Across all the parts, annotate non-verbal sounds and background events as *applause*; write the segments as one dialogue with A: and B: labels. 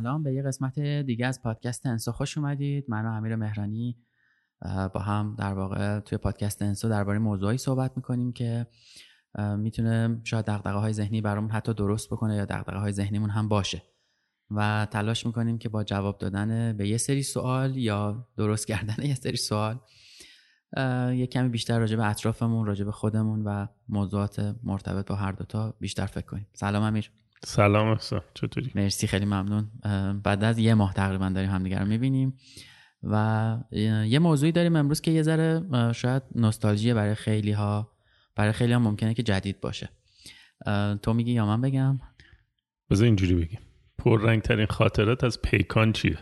A: سلام به یه قسمت دیگه از پادکست انسو خوش اومدید. من و امیر مهرانی با هم در واقع توی پادکست انسو درباره موضوعی صحبت می‌کنیم که می‌تونه شاید دقدقه های ذهنی برامون حتی درست بکنه یا دقدقه های ذهنیمون هم باشه. و تلاش می‌کنیم که با جواب دادن به یه سری سوال یا درست کردن یه سری سوال یه کمی بیشتر راجع به اطرافمون راجع به خودمون و موضوعات مرتبط با هر دوتا بیشتر فکر کنیم. سلام امیر.
B: سلام احسان چطوری؟
A: مرسی خیلی ممنون. بعد از یه ماه تقریبا داریم همدیگه رو می‌بینیم و یه موضوعی داریم امروز که یه ذره شاید نوستالژی برای خیلی ها برای خیلی ها ممکنه که جدید باشه. تو میگی یا من بگم؟
B: بذار اینجوری بگیم. رنگ ترین خاطرات از پیکان چیه؟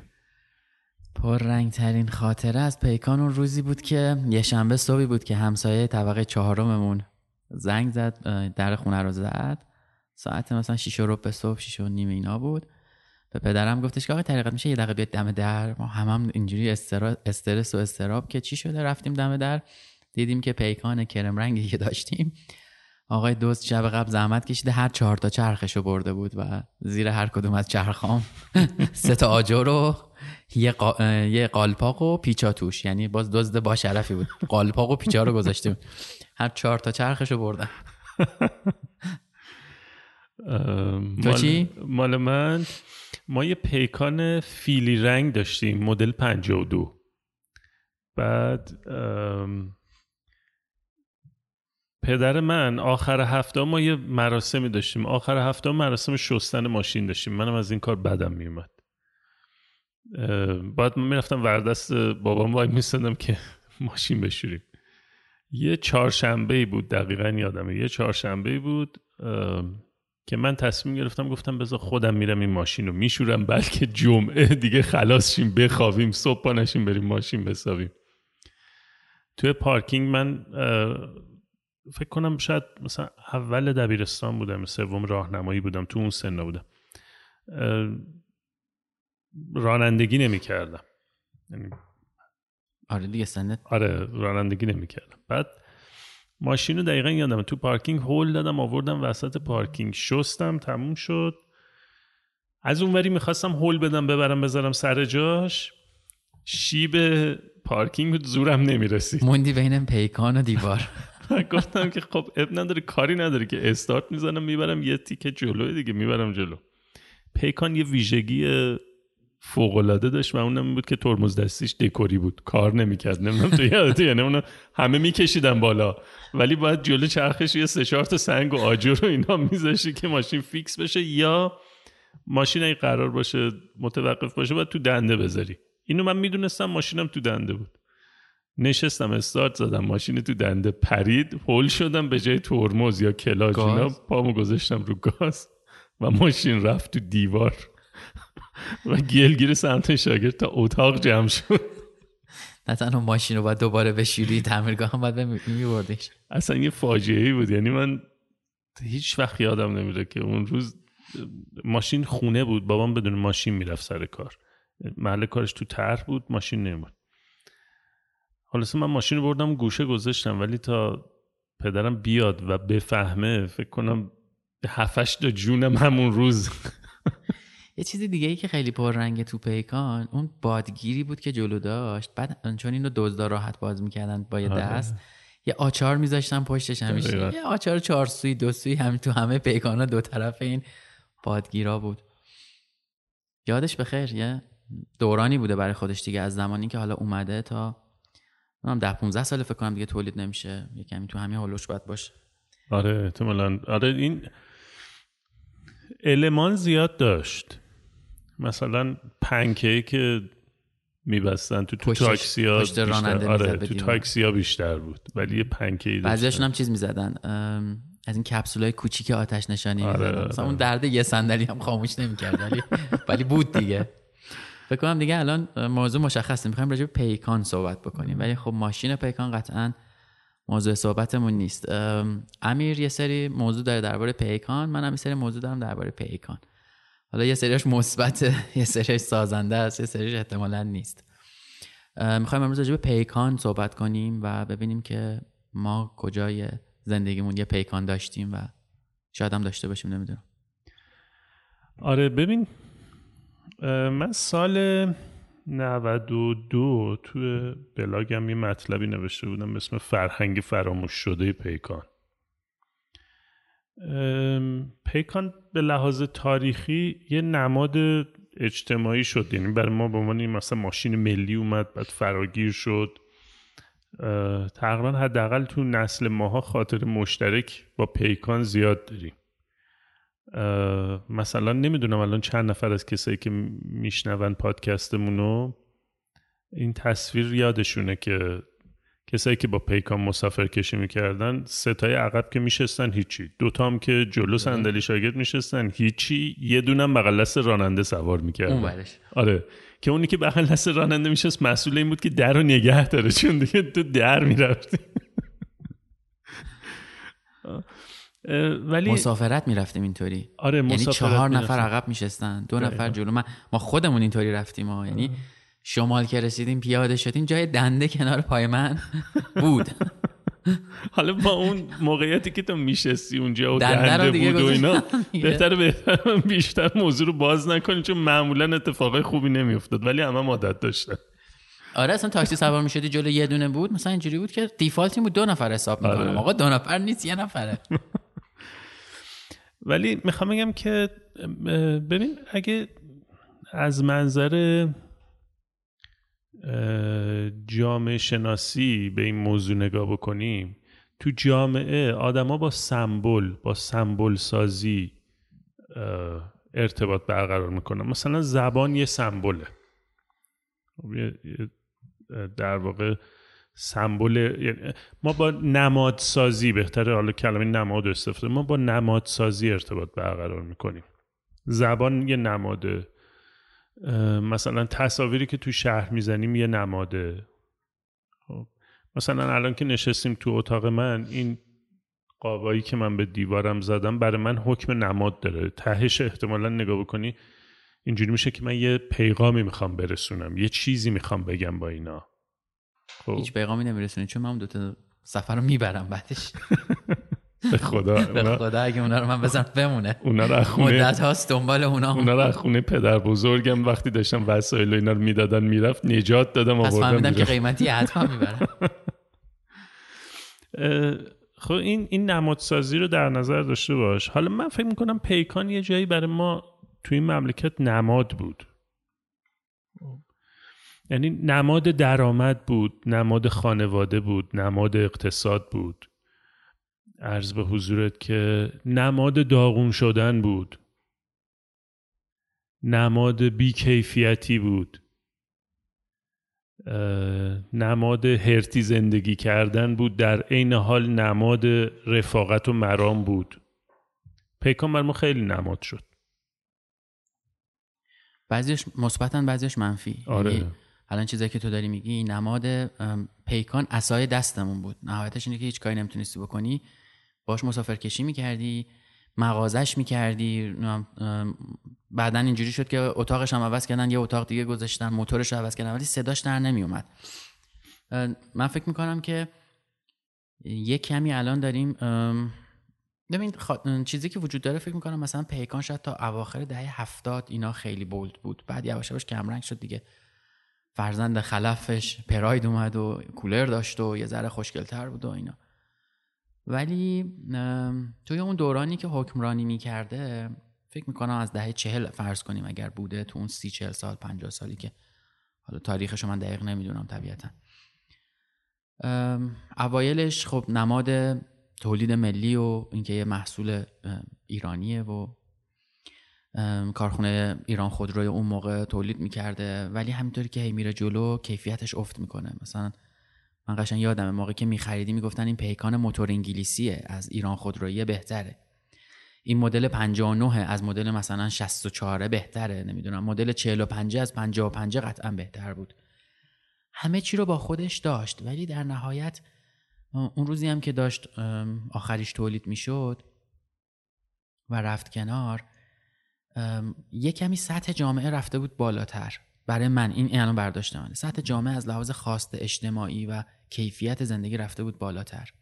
A: رنگ ترین خاطره از پیکان اون روزی بود که یه شنبه صبحی بود که همسایه طبقه چهارممون زنگ زد در خونه رو زد. ساعت مثلا 6 رو صبح 6 و نیم اینا بود. به پدرم گفتش که آقا طریقت میشه یه دقیقه بیاد دم در. ما هم, هم اینجوری استرس و استراب که چی شده؟ رفتیم دم در. دیدیم که پیکان کرم رنگی که داشتیم. آقای دوست شب قبل زحمت کشیده هر چهار تا چرخشو برده بود و زیر هر کدوم از چرخام *laughs* سه تا آجر و یه, قا... یه قالپاق و پیچا توش. یعنی باز دزد با شرفی بود. قالپاق و پیچا رو گذاشتیم. هر چهار تا چرخشو بردن. *laughs* تو چی؟
B: مال من ما یه پیکان فیلی رنگ داشتیم مدل 52 بعد پدر من آخر هفته ما یه مراسمی داشتیم. آخر هفته مراسم شستن ماشین داشتیم. منم از این کار بدم میومد بعد من می‌رفتم وردست بابام وای میستندم که *laughs* ماشین بشوریم. یه چهارشنبه بود دقیقا یادمه. یه چهارشنبه بود که من تصمیم گرفتم گفتم بذار خودم میرم این ماشین رو میشورم بلکه جمعه دیگه خلاص شیم بخوابیم صبح پا نشیم بریم ماشین بسابیم. توی پارکینگ من فکر کنم شاید مثلا اول دبیرستان بودم سوم راهنمایی بودم تو اون سن بودم. رانندگی نمی کردم یعنی
A: آره دیگه سنت
B: آره رانندگی نمی کردم بعد ماشین رو دقیقا یادم. تو پارکینگ هول دادم آوردم وسط پارکینگ. شستم تموم شد. از اونوری می‌خواستم هول بدم ببرم بذارم سر جاش. شیب پارکینگ بود زورم نمی‌رسید.
A: موندی بین پیکان و دیوار. *laughs*
B: گفتم که خب اب نداره کاری نداره که استارت می‌زنم می‌برم یه تیکه جلو دیگه می‌برم جلو. پیکان یه ویژگی فوق العاده داشت و اونم بود که ترمز دستیش دکوری بود. کار نمی‌کرد. نمی‌دونم تو یادت یعنی اونو همه میکشیدن بالا. ولی باید جلو چرخش یه سه چهار تا سنگ و آجر رو اینا میذاشتی که ماشین فیکس بشه یا ماشین اگه قرار باشه متوقف باشه باید تو دنده بذاری. اینو من می‌دونستم ماشینم تو دنده بود. نشستم استارت زدم ماشین تو دنده پرید هول شدم به جای ترمز یا کلاچ اینا پامو گذاشتم رو گاز و ماشین رفت تو دیوار. و گلگیر سمت شاگرد تا اتاق جمع شد.
A: نه تنها ماشین رو باید دوباره بشوری تعمیرگاه هم باید میبردش.
B: اصلا یه فاجعه ای بود. یعنی من هیچ وقت یادم نمیره که اون روز ماشین خونه بود. بابام بدون ماشین می‌رفت سر کار. محل کارش تو طرح بود ماشین نمود حالا من ماشین رو بردم گوشه گذاشتم ولی تا پدرم بیاد و بفهمه فکر کنم هفتش تا جونم همون روز.
A: یه چیز دیگه ای که خیلی پررنگ تو پیکان اون بادگیری بود که جلو داشت. بعد چون اینو دزدا راحت باز می‌کردن با یه آره. دست یه آچار میذاشتن پشتش همیشه. یه آچار چهار سوی دو سوی همین تو همه پیکانا دو طرف این بادگیرا بود. یادش بخیر یه دورانی بوده برای خودش دیگه. از زمانی که حالا اومده تا هم ده 15 سال فکر کنم دیگه تولید نمیشه. یه کمی تو همین هولوش باید باشه.
B: آره احتمالا. آره این المان زیاد داشت. مثلا پنکیک میبستن. تو تو تاکسی ها
A: راننده
B: آره تو. تاکسی ها بیشتر بود. ولی یه پنکیک
A: بعضیاشون هم چیز می‌زدن از این کپسول های کوچیک آتش نشانی
B: آره،
A: می‌زدن.
B: آره.
A: مثلا اون درد یه صندلی هم خاموش نمی‌کرد ولی ولی بود دیگه. فکر کنم دیگه الان موضوع مشخصه. می‌خوایم راجع به پیکان صحبت بکنیم. ولی خب ماشین پیکان قطعا موضوع صحبتمون نیست. ام، امیر یه سری موضوع داره درباره پیکان. منم یه سری موضوع دارم درباره پیکان. حالا یه سریش مثبته *laughs* یه سریش سازنده است یه سریش احتمالا نیست. می‌خوایم امروز راجع به پیکان صحبت کنیم و ببینیم که ما کجای زندگیمون یه پیکان داشتیم و شاید هم داشته باشیم نمی‌دونم.
B: آره ببین من سال 92 توی بلاگم یه مطلبی نوشته بودم به اسم فرهنگ فراموش شده پیکان. پیکان به لحاظ تاریخی یه نماد اجتماعی شد. یعنی برای ما به عنوان مثلا ماشین ملی اومد بعد فراگیر شد. تقریبا حداقل تو نسل ماها خاطر مشترک با پیکان زیاد داریم. مثلا نمی‌دونم الان چند نفر از کسایی که میشنون پادکستمونو این تصویر یادشونه که کسایی که با پیکان مسافر کشی می‌کردن ستای عقب که میشستن هیچی. دوتا هم که جلو صندلی شاگرد میشستن هیچی. یه دونم بغل دست راننده سوار می‌کردن. آره. که اونی که بغل دست راننده میشست مسئول این بود که در رو نگه داره چون دیگه تو در می‌رفتی. *laughs* ولی
A: مسافرت می‌رفتیم اینطوری.
B: آره
A: یعنی چهار. نفر عقب میشستن دو نفر جلو. من ما خودمون اینطوری رفتیم ها یعنی شمال که رسیدیم پیاده شدیم جای دنده کنار پای من بود *laughs*
B: حالا با اون موقعیتی که تو میشستی اونجا و
A: دنده
B: دنده
A: دیگه
B: بود و اینا. *laughs* بهتر بهتر بیشتر موضوع رو باز نکنی چون معمولا اتفاقای خوبی نمیافتاد ولی همه عادت داشتن
A: آره اصلا تاکسی سوار می‌شدی جلو یه دونه بود مثلا اینجوری بود که دیفالت بود دو نفر حساب می‌کنم
B: آره.
A: آقا دو نفر نیست یه نفره *laughs*
B: ولی می‌خوام بگم که ببین اگه از منظر جامعه شناسی به این موضوع نگاه بکنیم تو جامعه آدما با سمبل با سمبل سازی ارتباط برقرار می‌کنن. مثلا زبان یه سمبله. خب، در واقع سمبل یعنی ما با نمادسازی بهتره حالا کلمه نماد استفاده ما با نمادسازی ارتباط برقرار می‌کنیم. زبان یه نماده مثلا تصاویری که تو شهر می‌زنیم یه نماده. خب. مثلا الان که نشستیم تو اتاق من این قابایی که من به دیوارم زدم برای من حکم نماد داره. تهش احتمالا نگاه بکنی اینجوری میشه که من یه پیغامی می‌خوام برسونم یه چیزی می‌خوام بگم با اینا. خب.
A: هیچ پیغامی نمیرسونی چون من دوتا سفر رو می‌برم بعدش. *laughs*
B: به خدا *laughs*
A: به خدا اگه اونا رو من بزنم بمونه.
B: اونا رو از خونه
A: مدت هاست دنبال اونا.
B: اونا رو خونه پدر بزرگم وقتی داشتم وسایل و اینا رو می‌دادن می‌رفت نجات دادم
A: پس
B: آوردم
A: فهمیدم که. قیمتی حتما می‌برم *laughs*
B: اه، خب این این نمادسازی رو در نظر داشته باش. حالا من فکر می‌کنم پیکان یه جایی برای ما تو این مملکت نماد بود. یعنی نماد درآمد بود نماد خانواده بود نماد اقتصاد بود. عرض به حضورت که نماد داغون شدن بود. نماد بیکیفیتی بود. نماد هرتی زندگی کردن بود. در عین حال نماد رفاقت و مرام بود. پیکان بر ما خیلی نماد شد.
A: بعضیش مثبتن بعضیش منفی.
B: آره.
A: یعنی الان چیزایی که تو داری میگی نماد پیکان اسای دستمون بود. نهایتش اینه که هیچ کاری نمی‌تونستی بکنی. باش مسافر کشی می‌کردی مغازش می‌کردی بعدا اینجوری شد که اتاقش هم عوض کردن یه اتاق دیگه گذاشتن موتورش عوض کردن ولی صداش در نمیومد من فکر می‌کنم که یه کمی الان داریم ببین چیزی که وجود داره فکر می‌کنم مثلا پیکان شاید تا اواخر دهه هفتاد اینا خیلی بولد بود. بعد یواش یواش کمرنگ شد دیگه. فرزند خلفش پراید اومد و کولر داشت و یه ذره خوشگلتر بود و اینا. ولی توی اون دورانی که حکمرانی می‌کرده فکر می‌کنم از دهه چهل فرض کنیم اگر بوده تو اون سی چهل سال پنجاه سالی که حالا تاریخش من دقیق نمی‌دونم طبیعتا. اوایلش خب نماد تولید ملی و اینکه یه محصول ایرانیه و کارخونه ایران خودروی اون موقع تولید می‌کرده ولی همینطوری که هی میره جلو کیفیتش افت می‌کنه. مثلا من قشنگ یادم موقعی که میخریدی می‌گفتن این پیکان موتور انگلیسیه از ایران خودرویی بهتره. این مدل 59 از مدل مثلا 64 بهتره نمی‌دونم. مدل 45 از 55 قطعا بهتر بود. همه چی رو با خودش داشت ولی در نهایت اون روزی هم که داشت آخریش تولید می‌شد و رفت کنار یه کمی سطح جامعه رفته بود بالاتر. برای من این الان برداشت منه سطح جامعه از لحاظ خواست اجتماعی و کیفیت زندگی رفته بود بالاتر.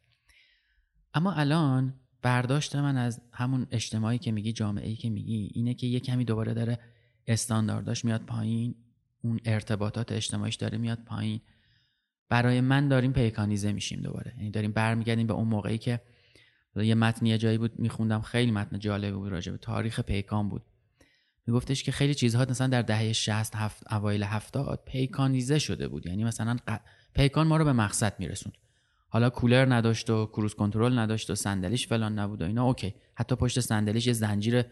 A: اما الان برداشت من از همون اجتماعی که میگی جامعه ای که میگی اینه که یه کمی دوباره داره استاندارداش میاد پایین اون ارتباطات اجتماعیش داره میاد پایین. برای من داریم پیکانیزه میشیم دوباره. یعنی داریم برمیگردیم به اون موقعی که یه متن یه جایی بود میخوندم خیلی متن جالبی بود راجع به تاریخ پیکان بود. میگفتش که خیلی چیزها مثلا در دهه 60 هفت اوایل 70 پیکانیزه شده بود. یعنی مثلا پیکان ما رو به مقصد میرسوند. حالا کولر نداشت و کروز کنترل نداشت و صندلیش فلان نبود و اینا اوکی. حتی پشت صندلیش یه زنجیر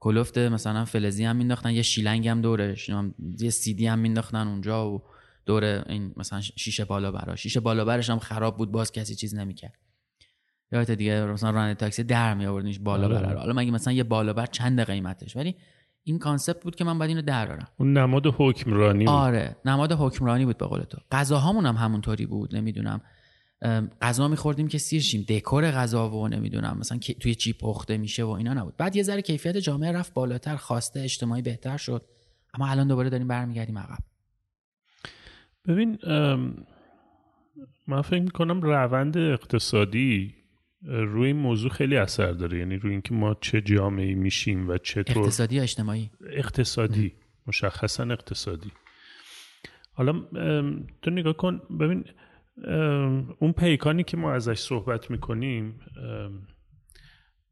A: کلفت مثلا فلزی هم مینداختن یه شیلنگ هم دورش یه سیدی هم مینداختن اونجا و دور این مثلا شیشه بالا برا. شیشه بالا برش هم خراب بود باز کسی چیز نمی‌کرد. یادت دیگه مثلا راننده تاکسی در می آوردنش بالا آره. بر حالا مگه مثلا یه بالا بر چند قیمتش؟ ولی این کانسپت بود که من باید اینو درارم
B: اون نماد حکمرانی بود.
A: آره نماد حکمرانی بود به قول تو. غذاهامون هم همونطوری بود نمی‌دونم. غذا میخوردیم که سیر شیم. دکور غذا و نمی‌دونم مثلا توی چی پخته میشه و اینا نبود. بعد یه ذره کیفیت جامعه رفت بالاتر خواسته اجتماعی بهتر شد. اما الان دوباره داریم برمیگردیم عقب.
B: ببین من فکر می‌کنم روند اقتصادی روی این موضوع خیلی اثر داره. یعنی روی اینکه ما چه جامعه میشیم و چطور
A: اقتصادی اجتماعی؟
B: اقتصادی. مشخصا اقتصادی. حالا تو نگاه کن ببین اون پیکانی که ما ازش صحبت می‌کنیم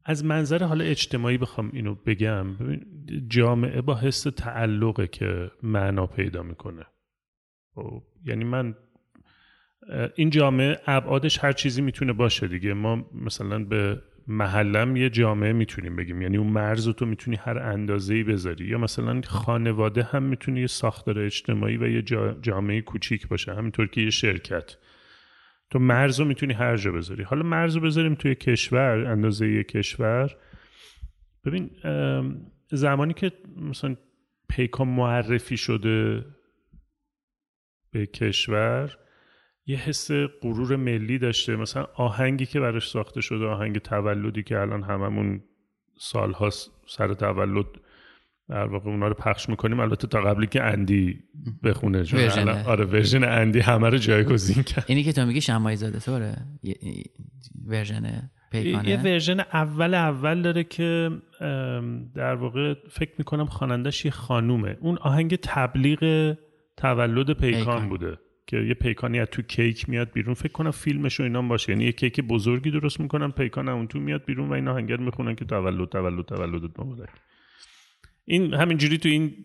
B: از منظر حالا اجتماعی بخوام اینو بگم. ببین جامعه با حس تعلقه که معنا پیدا می‌کنه. خب، یعنی من این جامعه ابعادش هر چیزی می‌تونه باشه دیگه. ما مثلا به محلم یه جامعه می‌تونیم بگیم. یعنی اون مرز تو می‌تونی هر اندازه ای بذاری. یا مثلا خانواده هم می‌تونه یه ساختار اجتماعی و یه جامعه کوچیک باشه. همینطور که یه شرکت. تو مرز رو می‌تونی هر جا بذاری. حالا مرز رو بذاریم توی کشور اندازه یه کشور. ببین زمانی که مثلا پیکان معرفی شده به کشور یه حس غرور ملی داشته. مثلا آهنگی که براش ساخته شده آهنگ تولدی که الان هممون سالها سر تولد در واقع اونا رو پخش می‌کنیم. البته تا قبلی که اندی بخونه. آره ورژن اندی همه رو جایگزین کرد.
A: اینی که تو میگی شماعی‌زاده طوره ورژن پیکانه؟
B: یه ورژن اول اول داره که در واقع فکر می‌کنم خوانندش یه خانومه. اون آهنگ تبلیغ تولد پیکان, بوده. که یه پیکانی از تو کیک میاد بیرون. فکر کنم فیلمش و اینا باشه. یعنی یه کیک بزرگی درست می‌کنن پیکان اون تو میاد بیرون و اینا آهنگ می‌خونن که تولد تولد تولد مبارک این همینجوری تو این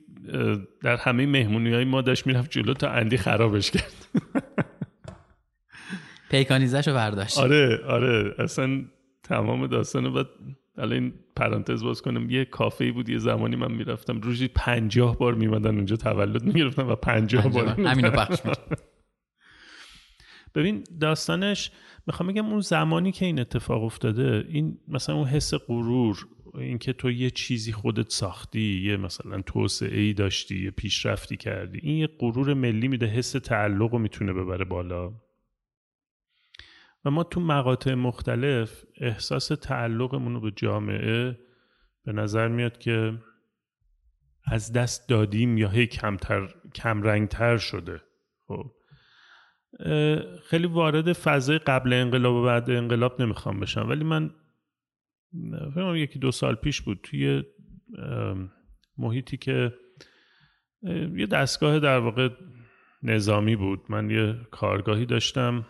B: در همه مهمونی های ما داشت می‌رفت جلو تا اندی خرابش کرد. *laughs*
A: پیکانیزش رو برداشت.
B: آره آره. اصلا تمام داستانو بعد الان این پرانتز باز کنم. یه کافه بود یه زمانی من می‌رفتم. روزی پنجاه بار میمدن اونجا تولد می‌گرفتم و پنجاه بار
A: همینو پخش
B: ببین داستانش می‌خوام بگم اون زمانی که این اتفاق افتاده این مثلا اون حس غرور اینکه تو یه چیزی خودت ساختی یه مثلا توسعه ای داشتی یه پیشرفتی کردی این یه غرور ملی میده حس تعلق رو می‌تونه ببره بالا. و ما تو مقاطع مختلف احساس تعلقمون رو به جامعه به نظر میاد که از دست دادیم یا هی کمتر کمرنگتر شده. خب. خیلی وارد فضای قبل انقلاب و بعد انقلاب نمی‌خوام بشم. ولی من فکر یکی دو سال پیش بود توی محیطی که یه دستگاه در واقع نظامی بود. من یه کارگاهی داشتم.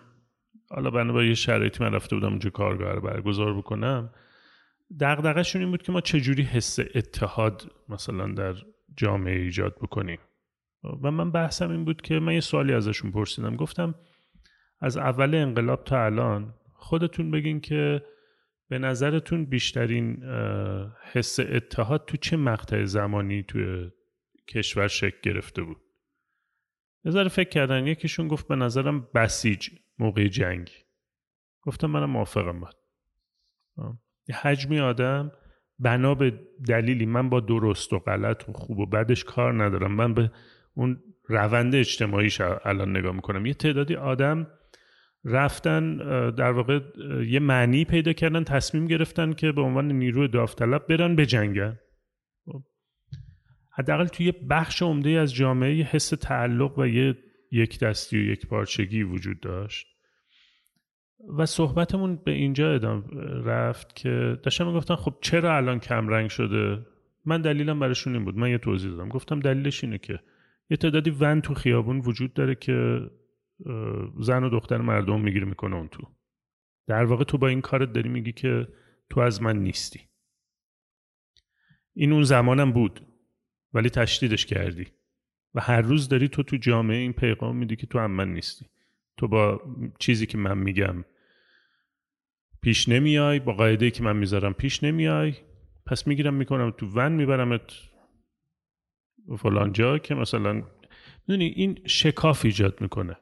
B: حالا با یه شرایطی من رفته بودم اونجا کارگاه رو برگزار بکنم. دقدقهشون این بود که ما چجوری حس اتحاد مثلا در جامعه ایجاد بکنیم. و من بحثم این بود که من یه سوالی ازشون پرسیدم. گفتم از اول انقلاب تا الان خودتون بگین که به نظرتون بیشترین حس اتحاد تو چه مقطع زمانی توی کشور شکل گرفته بود؟ نظر فکر کردن. یکیشون گفت به نظرم بسیج موقع جنگ. گفتم منم موافقم یه حجمی آدم بنا به دلیلی من با درست و غلط و خوب و بدش کار ندارم. من به اون روند اجتماعیش الان نگاه می‌کنم. یه تعدادی آدم رفتن در واقع یه معنی پیدا کردن تصمیم گرفتن که به عنوان نیروی داوطلب برن بجنگن خب. حداقل توی بخش عمده از جامعه یه حس تعلق و یه یک دستی و یک پارچگی وجود داشت. و صحبتمون به اینجا ادام رفت که داشتم می‌گفتن خب چرا الان کم رنگ شده؟ من دلیلم براشون این بود. من یه توضیح دادم. گفتم دلیلش اینه که یه تعدادی ون تو خیابون وجود داره که زن و دختر مردم می‌گیره می‌کنه اون تو. در واقع تو با این کارت داری میگی که تو از من نیستی. این اون زمانم بود ولی تشدیدش کردی. و هر روز داری تو تو جامعه این پیغام میدی که تو هم من نیستی. تو با چیزی که من میگم پیش نمیای با قاعده که من می‌ذارم پیش نمیای پس می‌گیرم می‌کنم تو ون میبرمت فلان جا که مثلا می‌دونی این شکاف ایجاد می‌کنه.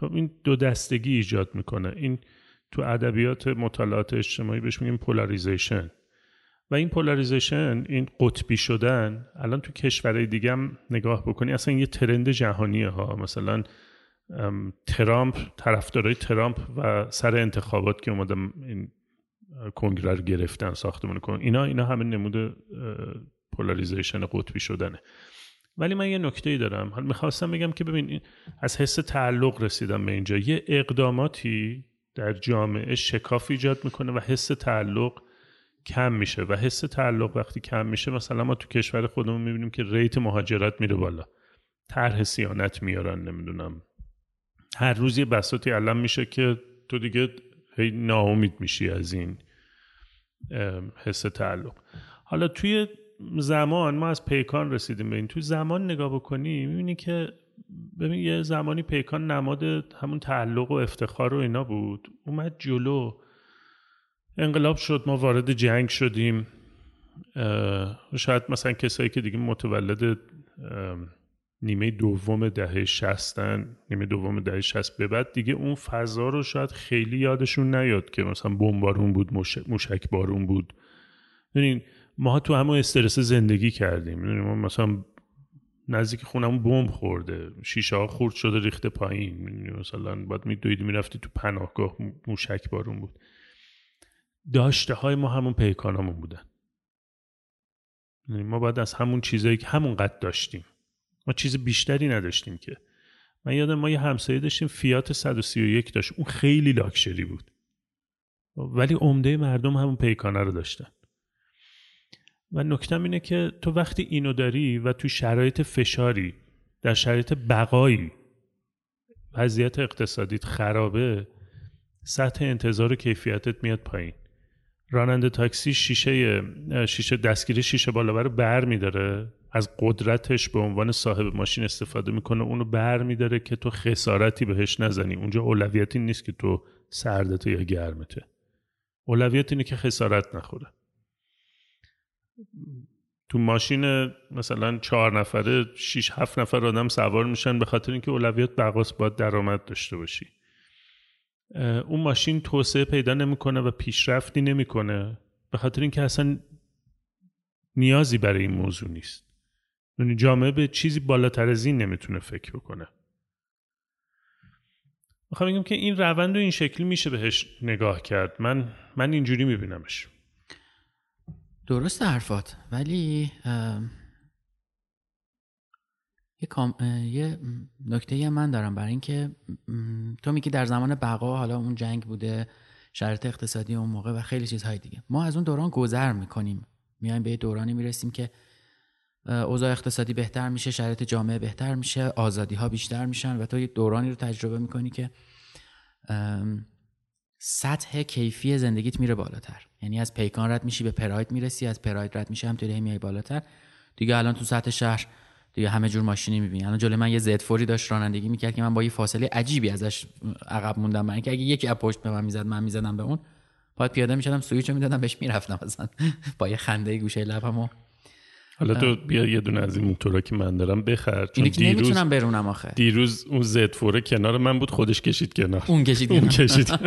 B: خب این دو دستگی ایجاد می‌کنه. این تو ادبیات مطالعات اجتماعی بهش میگیم پولاریزیشن و این پولاریزیشن این قطبی شدن الان تو کشورهای دیگه هم نگاه بکنی اصلا یه ترند جهانیه ها. مثلا ترامپ طرفدارای ترامپ و سر انتخابات که اومدم این کنگره گرفتن ساختمون کن اینا اینا همه نمود پولاریزیشن قطبی شدنه. ولی من یه نکته ای دارم. حالا می‌خواستم بگم که ببین از حس تعلق رسیدم به اینجا. یه اقداماتی در جامعه شکاف ایجاد می‌کنه و حس تعلق کم میشه. و حس تعلق وقتی کم میشه مثلا ما تو کشور خودمون می‌بینیم که ریت مهاجرت میره بالا. طرح سیانت میارن نمی‌دونم. هر روز یه بساطی علم میشه که تو دیگه هی ناامید میشی از این حس تعلق. حالا توی زمان ما از پیکان رسیدیم به این. تو زمان نگاه بکنی می‌بینی که ببین یه زمانی پیکان نماد همون تعلق و افتخار و اینا بود. اومد جلو انقلاب شد ما وارد جنگ شدیم. شاید مثلا کسایی که دیگه متولد نیمه دوم دهه شستن نیمه دوم دهه شست به بعد دیگه اون فضا رو شاید خیلی یادشون نیاد که مثلا بمبارون بود موشک بارون بود. ببین ما تو همون استرس زندگی کردیم. ما مثلا نزدیک خونمون بمب خورده شیشه ها خورد شده ریخته پایین. مثلا باید میدویدی می‌رفتی تو پناهگاه موشک بارون بود. داشته های ما همون پیکانمون بودن. ما باید از همون چیزایی که همون قد داشتیم. ما چیز بیشتری نداشتیم که. من یادم ما یه همسایه داشتیم فیات 131 داشت. اون خیلی لاکشری بود. ولی عمده مردم همون پیکانه رو داشتن. و نکتم اینه که تو وقتی اینو داری و تو شرایط فشاری در شرایط بقایی وضعیت اقتصادیت خرابه سطح انتظار و کیفیتت میاد پایین. راننده تاکسی شیشه شیشه دستگیری شیشه بالا رو بر میداره. از قدرتش به عنوان صاحب ماشین استفاده می‌کنه اونو بر میداره که تو خسارتی بهش نزنی. اونجا اولویتی نیست که تو سردته یا گرمته. اولویت اینه که خسارت نخوره. تو ماشین مثلا چهار نفره شیش هفت نفر آدم سوار میشن به خاطر اینکه اولویت بقاس باید درآمد داشته باشی. اون ماشین توسعه پیدا نمی‌کنه و پیشرفتی نمی‌کنه به خاطر اینکه اصلا نیازی برای این موضوع نیست. یعنی جامعه به چیزی بالاتر از این نمی‌تونه فکر بکنه. می‌خوام بگم که این روند و این شکلی میشه بهش نگاه کرد. من من اینجوری میبینمش.
A: درست حرفات ولی یه, کام... یه نکته من دارم برای اینکه تو میگی در زمان بقا حالا اون جنگ بوده شرط اقتصادی اون موقع و خیلی چیزهای دیگه. ما از اون دوران گذر می‌کنیم. میایم به دورانی می‌رسیم که اوضاع اقتصادی بهتر میشه شرایط جامعه بهتر میشه آزادی ها بیشتر میشن و تو یه دورانی رو تجربه می‌کنی که سطح کیفی زندگیت میره بالاتر. یعنی از پیکان رد میشی به پراید می‌رسی از پراید رد میشی همطوری میای بالاتر. دیگه الان تو سطح شهر دیگه همه جور ماشینی می‌بینی. الان جلوی من یه زد فوری داشت رانندگی می‌کرد که من با یه فاصله عجیبی ازش عقب موندم. من که اگه یکی از پشت به من می‌زد من می‌زدم به اون. باید پیاده می‌شدم سویچو می‌دادم بهش می‌رفتم مثلا *laughs* با یه خنده گوشه لبمو
B: حالا تو بیا یه دونه از این موتورا که من دارم بخر. چون
A: اینو که
B: دیروز
A: نمی‌تونم برونم آخه.
B: دیروز اون زد فوره کنار من بود خودش کشید کنار.
A: اون کشید *laughs*
B: اون. کشید. *laughs*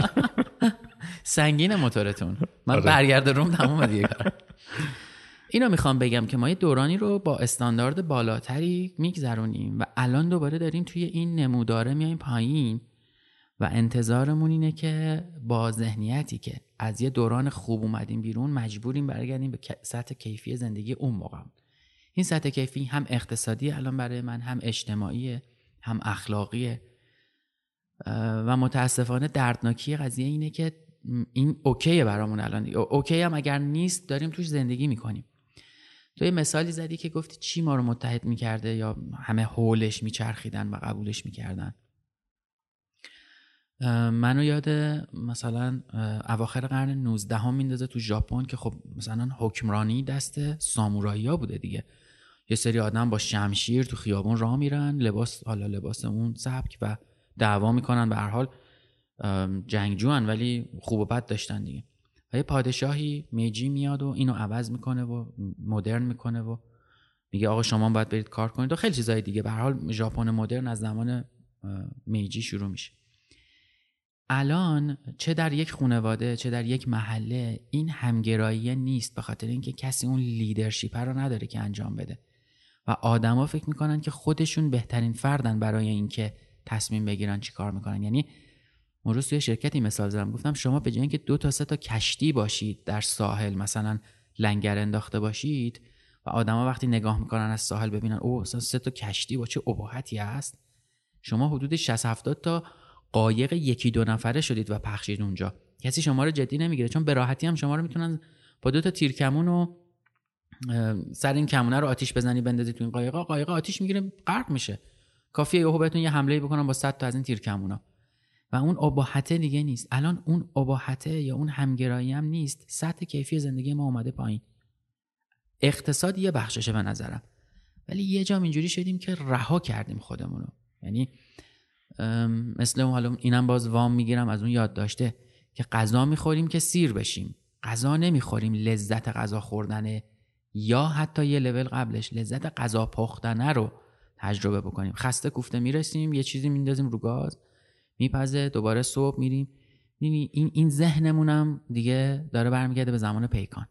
A: سنگین موتورتون. من
B: آره.
A: برگرد روم تموم دیگه اینو می‌خوام بگم که ما یه دورانی رو با استاندارد بالاتری میگذرونیم و الان دوباره داریم توی این نموداره میایم پایین و انتظارمون اینه که با ذهنیتی که از یه دوران خوب اومدیم بیرون مجبوریم برگردیم به سطح کیفی زندگی اون موقع. این سطح کیفی هم اقتصادی الان برای من هم اجتماعیه هم اخلاقیه و متاسفانه دردناکی قضیه اینه که این اوکیه برامون الان. او- اوکی هم اگر نیست داریم توش زندگی می‌کنیم. تو یه مثالی زدی که گفتی چی ما رو متحد می‌کرده یا همه حولش میچرخیدن و قبولش می‌کردن. منو یاد مثلا اواخر قرن 19 هم میندازه تو ژاپن که خب مثلا حکمرانی دست سامورایی ها بوده دیگه. یه سری آدم با شمشیر تو خیابون راه میرن لباس حالا لباس اون سبک و دعوا می‌کنن به هر حال. جنگجوان ولی خوب و بد داشتن دیگه. و یه پادشاهی میجی میاد و اینو عوض می‌کنه و مدرن می‌کنه و میگه آقا شما باید برید کار کنید و خیلی چیزای دیگه. به حال ژاپن مدرن از زمان میجی شروع میشه. الان چه در یک خانواده چه در یک محله این همگرایی نیست به خاطر اینکه کسی اون لیدرشیپ رو نداره که انجام بده. و آدما فکر می‌کنن که خودشون بهترین فردن برای اینکه تصمیم بگیرن چی کار می‌کنن. یعنی اون روز توی شرکتی مثال زدم گفتم شما به جای اینکه دو تا سه تا کشتی باشید در ساحل مثلا لنگر انداخته باشید و آدما وقتی نگاه می‌کنن از ساحل ببینن او اصلا سه تا کشتی با چه ابهتی هست؟ شما حدود 60 70 تا قایق یکی دو نفره شدید و پخشید اونجا. کسی شما رو جدی نمی‌گیره چون به راحتی هم شما رو می‌تونن با دو تا تیرکمون و سر این کمونه رو آتیش بزنی بندازی تو این قایقا قایق آتیش می‌گیره غرق میشه. کافیه یهو بهتون یه حمله بکنن با 100 تا از این تیرکمونا. و اون اباحته دیگه نیست. الان اون اباحته یا اون همگرایی هم نیست. سطح کیفی زندگی ما اومده پایین. اقتصاد یه بخششه به نظرم. ولی یه جام اینجوری شدیم که رها کردیم خودمون رو یعنی مثل اون حالا اینم باز وام می‌گیرم از اون یاد داشته که غذا می‌خوریم که سیر بشیم. غذا نمی‌خوریم لذت غذا خوردنه. یا حتی یه لول قبلش لذت غذا پختنه رو تجربه بکنیم. خسته کوفته می‌رسیم یه چیزی میندازیم رو گاز. میپزه دوباره صبح میریم. می‌بینی این این ذهنمونم دیگه داره برمیگرده به زمان پیکان.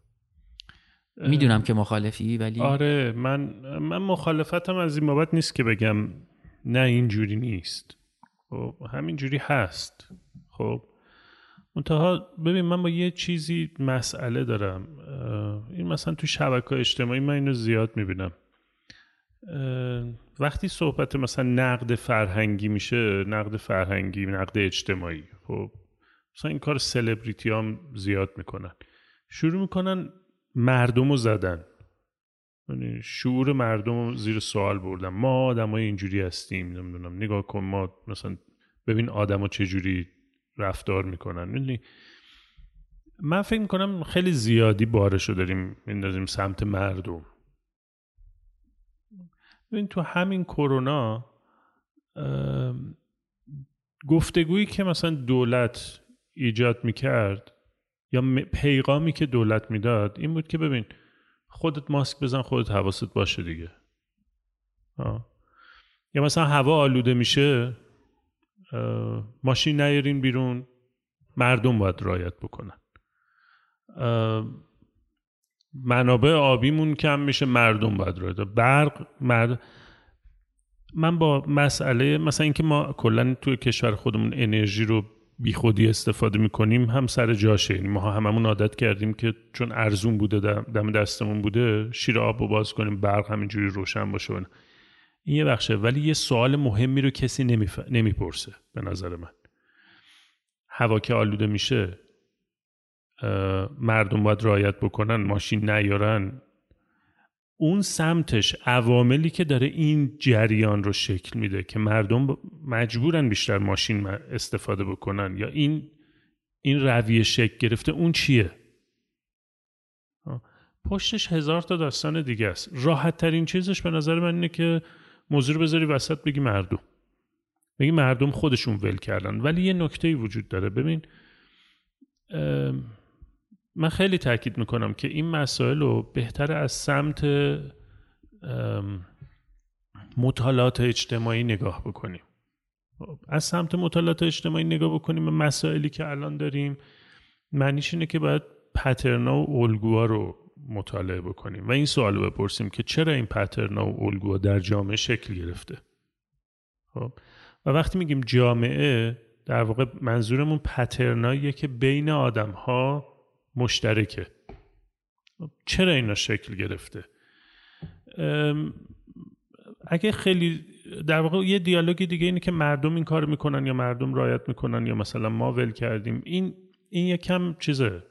A: می‌دونم که مخالفی ولی
B: آره من من مخالفتم از این بابت نیست که بگم نه اینجوری نیست. خب همینجوری هست. خب منتها ببین من با یه چیزی مسئله دارم. این مثلا تو شبکه اجتماعی من اینو زیاد می‌بینم. وقتی صحبت مثلا نقد فرهنگی میشه نقد فرهنگی نقد اجتماعی خب مثلا این کار سلبریتی هم زیاد می‌کنن. شروع می‌کنن مردم رو زدن. یعنی شعور مردم رو زیر سوال بردن. ما آدمای اینجوری هستیم نمی‌دونم. نگاه کن ما مثلا ببین آدما چجوری رفتار می‌کنن. یعنی من فکر می‌کنم خیلی زیادی بارشو داریم میندازیم سمت مردم. ببین تو همین کرونا گفتگویی که مثلا دولت ایجاد می‌کرد یا پیغامی که دولت می‌داد این بود که ببین خودت ماسک بزن خودت حواست باشه دیگه آه. یا مثلا هوا آلوده میشه ماشین نیارین بیرون مردم باید رایت بکنن منابع آبیمون کم میشه مردم باید رایت برق مرد من با مسئله مثلا اینکه ما کلا توی کشور خودمون انرژی رو بیخودی استفاده می‌کنیم هم سر جاشه. یعنی ما هممون عادت کردیم که چون ارزون بوده دم دستمون بوده شیر آب رو باز کنیم برق همینجوری روشن باشه. این یه بخشه. ولی یه سوال مهمی رو کسی نمیف... نمی‌پرسه به نظر من. هوا که آلوده میشه مردم باید رعایت بکنن ماشین نیارن. اون سمتش عواملی که داره این جریان رو شکل میده که مردم مجبورن بیشتر ماشین استفاده بکنن. یا این این رویه شکل گرفته اون چیه؟ پشتش هزار تا داستان دیگه است. راحت ترین چیزش به نظر من اینه که موضوع بذاری وسط بگی مردم. بگی مردم خودشون ول کردن. ولی یه نکته وجود داره. ببین من خیلی تاکید می‌کنم که این مسائل رو بهتر از سمت مطالعات اجتماعی نگاه بکنیم. از سمت مطالعات اجتماعی نگاه بکنیم به مسائلی که الان داریم معنیش اینه که باید پترنا و الگوها رو مطالعه بکنیم. و این سوال بپرسیم که چرا این پترنا و الگوها در جامعه شکل گرفته؟ خب و وقتی میگیم جامعه در واقع منظورمون پترناییه که بین آدم ها مشترکه. چرا اینا شکل گرفته؟ اگه خیلی در واقع یه دیالوگ دیگه اینه که مردم این کار می‌کنن یا مردم رایت می‌کنن یا مثلا ما ول کردیم. این این یکم چیزه.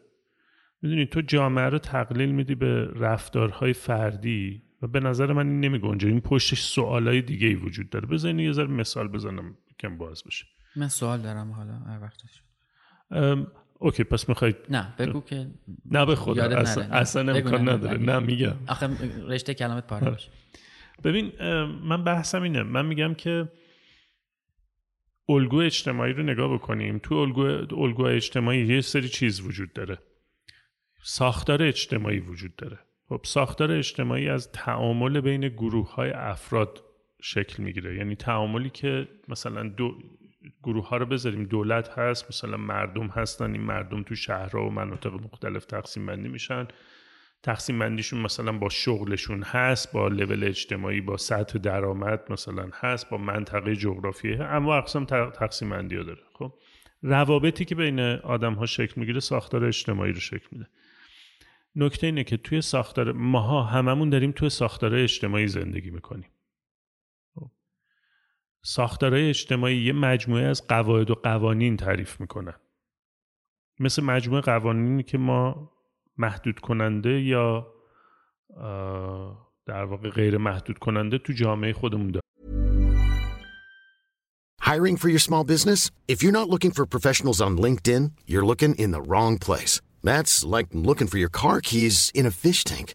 B: می‌دونی تو جامعه رو تقلیل میدی به رفتارهای فردی و به نظر من این نمیگنجه این پشتش سوالای دیگه ای وجود داره. بذارین یه ذره مثال بزنم کم باز بشه.
A: من سوال دارم حالا هر وقتش.
B: اوکی پس می‌خواید
A: نه بگو که
B: نه به خدا اصلا, اصلا امکان نداره. نه میگم.
A: آخه رشته کلمت پاره باشه.
B: ببین من بحثم اینه. من میگم که الگو اجتماعی رو نگاه بکنیم. تو الگو, الگو اجتماعی یه سری چیز وجود داره. ساختار اجتماعی وجود داره. خب ساختار اجتماعی از تعامل بین گروه های افراد شکل می‌گیره. یعنی تعاملی که مثلا دو گروه ها رو بذاریم. دولت هست مثلا مردم هستن این مردم تو شهرها و مناطق مختلف تقسیم بندی میشن. تقسیم بندیشون مثلا با شغلشون هست با لول اجتماعی با سطح درآمد مثلا هست با منطقه جغرافیایی اما اقسام تقسیم بندی ها داره. خب روابطی که بین آدم ها شکل می‌گیره ساختار اجتماعی رو شکل میده. نکته اینه که توی ساختار ماها هممون داریم توی ساختار اجتماعی زندگی می‌کنیم. ساختارهای اجتماعی یه مجموعه از قواعد و قوانین تعریف می‌کنن مثل مجموعه قوانینی که ما محدود کننده یا در واقع غیر محدود کننده تو جامعه خودمون داریم
C: Hiring for your small business? If you're not looking for professionals on LinkedIn, you're looking in the wrong place. That's like looking for your car keys in a fish tank.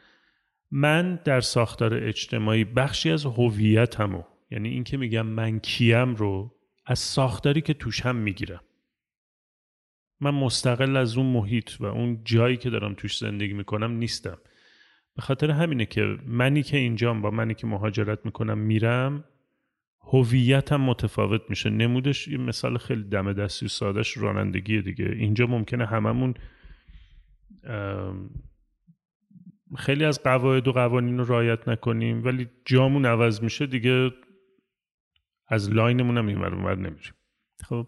B: من در ساختار اجتماعی بخشی از هویتمو یعنی این که میگم من کیم رو از ساختاری که توش هم می‌گیرم. من مستقل از اون محیط و اون جایی که دارم توش زندگی می‌کنم نیستم. به خاطر همینه که منی که اینجام با منی که مهاجرت می‌کنم میرم هویتم متفاوت میشه. نمودش یه مثال خیلی دم دستی سادش رانندگی دیگه. اینجا ممکنه هممون خیلی از قواعد و قوانین رو رعایت نکنیم ولی جامون عوض میشه دیگه از لاینمون هم اینور نمیریم. خب.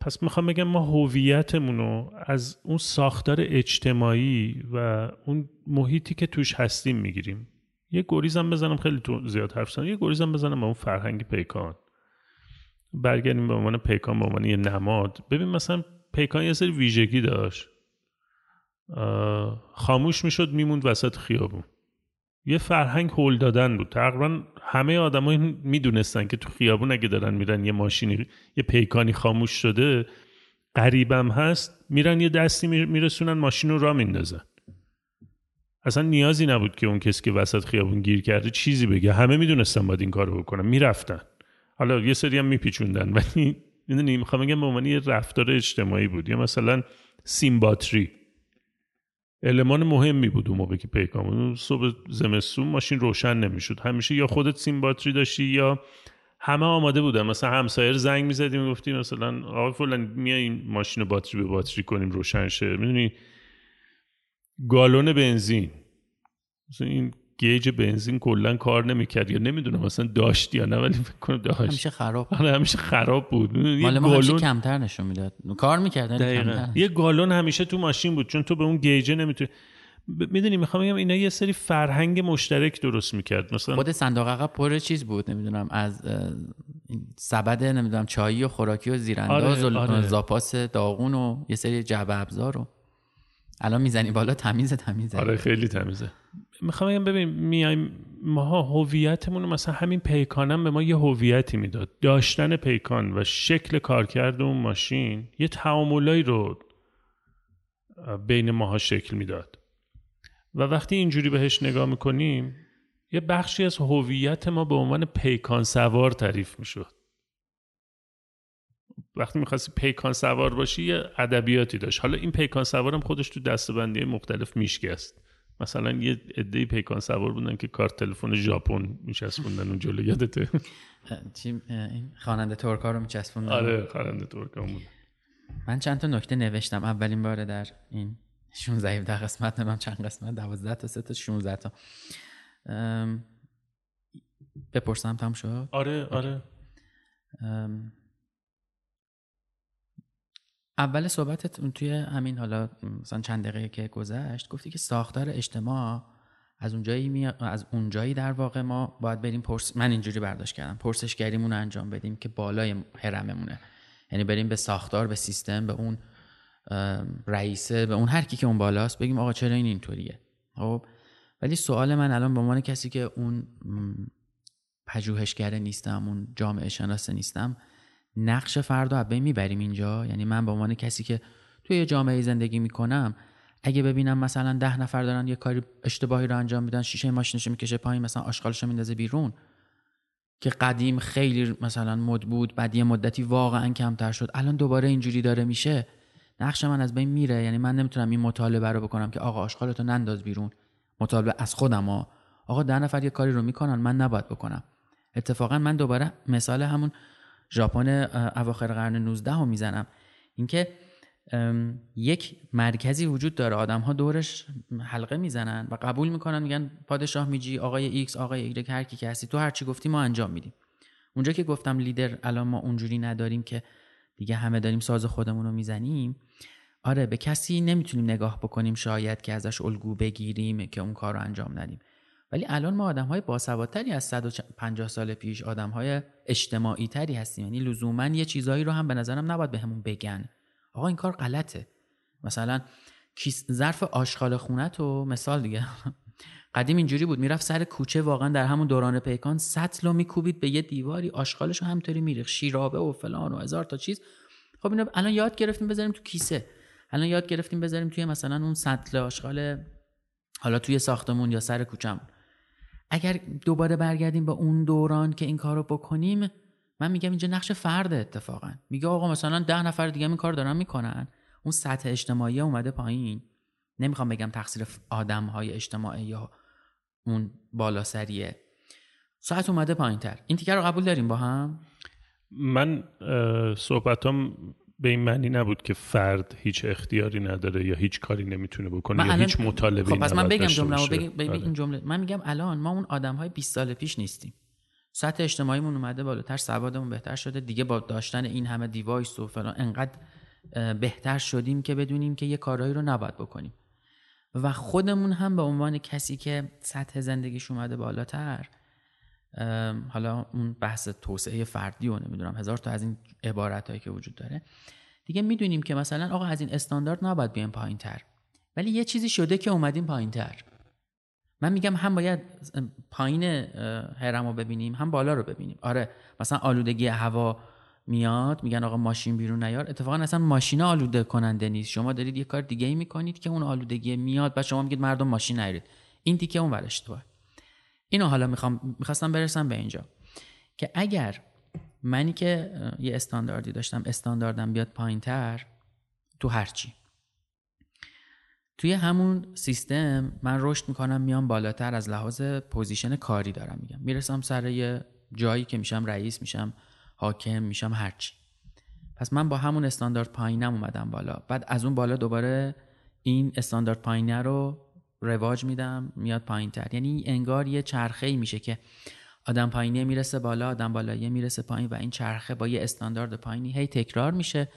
B: پس می‌خوام بگم ما هویتمون رو از اون ساختار اجتماعی و اون محیطی که توش هستیم می‌گیریم. یه گریزم بزنم خیلی تو زیاد حرف زدم یه گریزم بزنم به اون فرهنگ پیکان. برگردیم به عنوان پیکان به عنوان یه نماد. ببین مثلا پیکان یه سری ویژگی داشت. خاموش می‌شد میموند وسط خیابون. یه فرهنگ هول دادن بود. تقریبا همه آدمایی می‌دونستن که تو خیابون اگه دارن میرن یه ماشینی یه پیکانی خاموش شده قریبم هست میرن یه دستی میرسونن ماشین رو را میندازن. اصلا نیازی نبود که اون کسی که وسط خیابون گیر کرده چیزی بگه. همه می‌دونستن باید این کارو بکنن. می‌رفتن. حالا یه سری هم میپیچوندن ولی *laughs* می‌دونی می‌خوام بگم به عنوان یه رفتار اجتماعی بود. یا مثلا سیم باتری المان مهمی بود اون موقع که پیکان صبح زمستون ماشین روشن نمی‌شد. همیشه یا خودت سیم باتری داشتی یا همه آماده بودن. مثلا همسایر زنگ می‌زدیم گفتیم مثلا آقای فلان میای این ماشین باتری به باتری کنیم روشن شه. می‌دونی؟ گالون بنزین. مثلا این گیج بنزین کلا کار نمی‌کرد. یا نمی‌دونم مثلا داشت یا نه ولی فکر کنم داشت.
A: همیشه خراب
B: آره همیشه خراب بود.
A: مال ما همیشه کمتر نشون می‌داد. کار می‌کرد
B: یه گالون همیشه تو ماشین بود چون تو به اون گیجه نمی‌تونی می‌دونی می‌خوام بگم اینا یه سری فرهنگ مشترک درست می‌کرد. مثلا
A: خود صندوق عقب پر چیز بود نمی‌دونم از سبد نمی‌دونم چایی و خوراکی و زیرانداز آره، و آره. زاپاس داغون و یه سری جعبه ابزار رو الان می‌زنی بالا تمیزه تمیزه
B: آره خیلی تمیزه. می‌خوام بگم ببین میایم ماها هویتمون مثلا همین پیکانم به ما یه هویتی می‌داد. داشتن پیکان و شکل کارکرد اون ماشین یه تعاملایی رو بین ماها شکل می‌داد. و وقتی اینجوری بهش نگاه می‌کنیم یه بخشی از هویت ما به عنوان پیکان سوار تعریف می‌شد. وقتی می‌خواستی پیکان سوار باشی یه ادبیاتی داشت. حالا این پیکان سوارم خودش تو دستبندی مختلف میشکست. مثلا یه عده پیکان سوار بودن که کارت تلفن ژاپن میچسبوندن اون جلو یادته؟
A: چی؟ خواننده ترکا رو میچسبوندن؟
B: آره خواننده ترکا بود.
A: من چند تا نکته نوشتم. اولین باره در این 16 17 قسمت نمیم چند قسمت 12 تا 3 تا 16 تا. بپرسم تام شد؟
B: آره آره.
A: اول صحبتت توی همین حالا مثلا چند دقیقه که گذشت گفتی که ساختار اجتماع از اونجایی می... از اونجایی در واقع ما باید بریم پرس من اینجوری برداشت کردم پرسشگریمون رو انجام بدیم که بالای هرممونه یعنی بریم به ساختار به سیستم به اون رئیسه به اون هر کی که اون بالاست بگیم آقا چرا این اینطوریه. خب؟ ولی سوال من الان به عنوان کسی که اون پژوهشگر نیستم اون جامعه شناسه نیستم نقش فرد رو بین می‌بریم اینجا؟ یعنی من به عنوان کسی که توی جامعه زندگی می‌کنم اگه ببینم مثلا ده نفر دارن یه کاری اشتباهی رو انجام میدن شیشه ماشینش می‌کشه پایین مثلا آشغالش میندازه بیرون که قدیم خیلی مثلا مد بود بعد یه مدتی واقعا کمتر شد الان دوباره اینجوری داره میشه نقش من از بین میره. یعنی من نمی‌تونم این مطالبه رو بکنم که آقا آشغالتو ننداز بیرون مطالبه از خودم ها. آقا ده نفر یه کاری رو می‌کنن من نباید بکنم. اتفاقا من دوباره مثال همون ژاپن اواخر قرن 19 رو می‌زنم. اینکه یک مرکزی وجود داره. آدم ها دورش حلقه می‌زنن و قبول می‌کنن میگن پادشاه میجی آقای ایکس آقای ایگرگ هر کی که هستی تو هر چی گفتی ما انجام میدیم. اونجا که گفتم لیدر الان ما اونجوری نداریم که دیگه همه داریم ساز خودمون رو می‌زنیم. آره به کسی نمی‌تونیم نگاه بکنیم شاید که ازش الگو بگیریم که اون کار رو انجام ندیم. ولی الان ما آدم های باسوادتری از 150 سال پیش آدم های اجتماعی تری هستیم. یعنی لزوما یه چیزایی رو هم به نظرم نباید بهمون به بگن. آقا این کار غلطه. مثلا کیس ظرف آشغال خونه تو مثال دیگه. *laughs* قدیم اینجوری بود. می‌رفت سر کوچه واقعا در همون دوران پیکان سطل رو میکوبید به یه دیواری آشغالش رو همطوری میریخت. شیرابه و فلان و هزار تا چیز. خب اینو الان یاد گرفتیم بذاریم تو کیسه. الان یاد گرفتیم بذاریم توی مثلا اون سطل آشغال حالا توی ساختمون یا سر کوچم اگر دوباره برگردیم به اون دوران که این کارو بکنیم من میگم اینجا نقش فرد اتفاقا. میگه آقا مثلا ده نفر دیگه این کار دارن می‌کنن. اون سطح اجتماعی اومده پایین. نمی‌خوام بگم تقصیر آدم های اجتماعی یا اون بالا سریه. ساعت اومده پایین تر این تیکر رو قبول داریم با هم؟
B: من صحبتام به این معنی نبود که فرد هیچ اختیاری نداره یا هیچ کاری نمی‌تونه بکنه یا هیچ مطالبه
A: خب پس من بگم جمله بگم آره. این جمله. من میگم الان ما اون آدم های 20 سال پیش نیستیم. سطح اجتماعیمون اومده بالاتر سوادمون بهتر شده. دیگه با داشتن این همه دیوایس و فلان انقدر بهتر شدیم که بدونیم که یه کارهایی رو نباید بکنیم. و خودمون هم به عنوان کسی که سطح زندگیش اومده بالاتر حالا اون بحث توسعه فردی و نمی‌دونم. هزار تا از این عبارت هایی که وجود داره. دیگه می‌دونیم که مثلا آقا از این استاندارد نباید بیایم پایین تر ولی یه چیزی شده که اومدیم پایین تر من میگم هم باید پایین هرم رو ببینیم هم بالا رو ببینیم. آره مثلا آلودگی هوا میاد میگن آقا ماشین بیرون نیار. اتفاقا اصلا ماشین آلوده کننده نیست. شما دارید یه کار دیگه ای می‌کنید که اون آلودگی میاد و شما میگید مردم ماشین نیارید. این تیکه اون ورش تو. اینو حالا می‌خوام می‌خواستم برسم به اینجا. که اگر منی که یه استانداردی داشتم استانداردم بیاد پایین تر تو هرچی توی همون سیستم من رشد می‌کنم میام بالاتر از لحاظ position کاری دارم میگم. می‌رسم سر یه جایی که میشم رئیس میشم حاکم میشم هرچی پس من با همون استاندارد پایینم اومدم بالا. بعد از اون بالا دوباره این استاندارد پایینه رو رواج میدم میاد پایین تر یعنی انگار یه چرخه میشه که آدم پایینی می‌رسه بالا آدم بالایی می‌رسه پایین و این چرخه با یه استاندارد پایینی هی تکرار میشه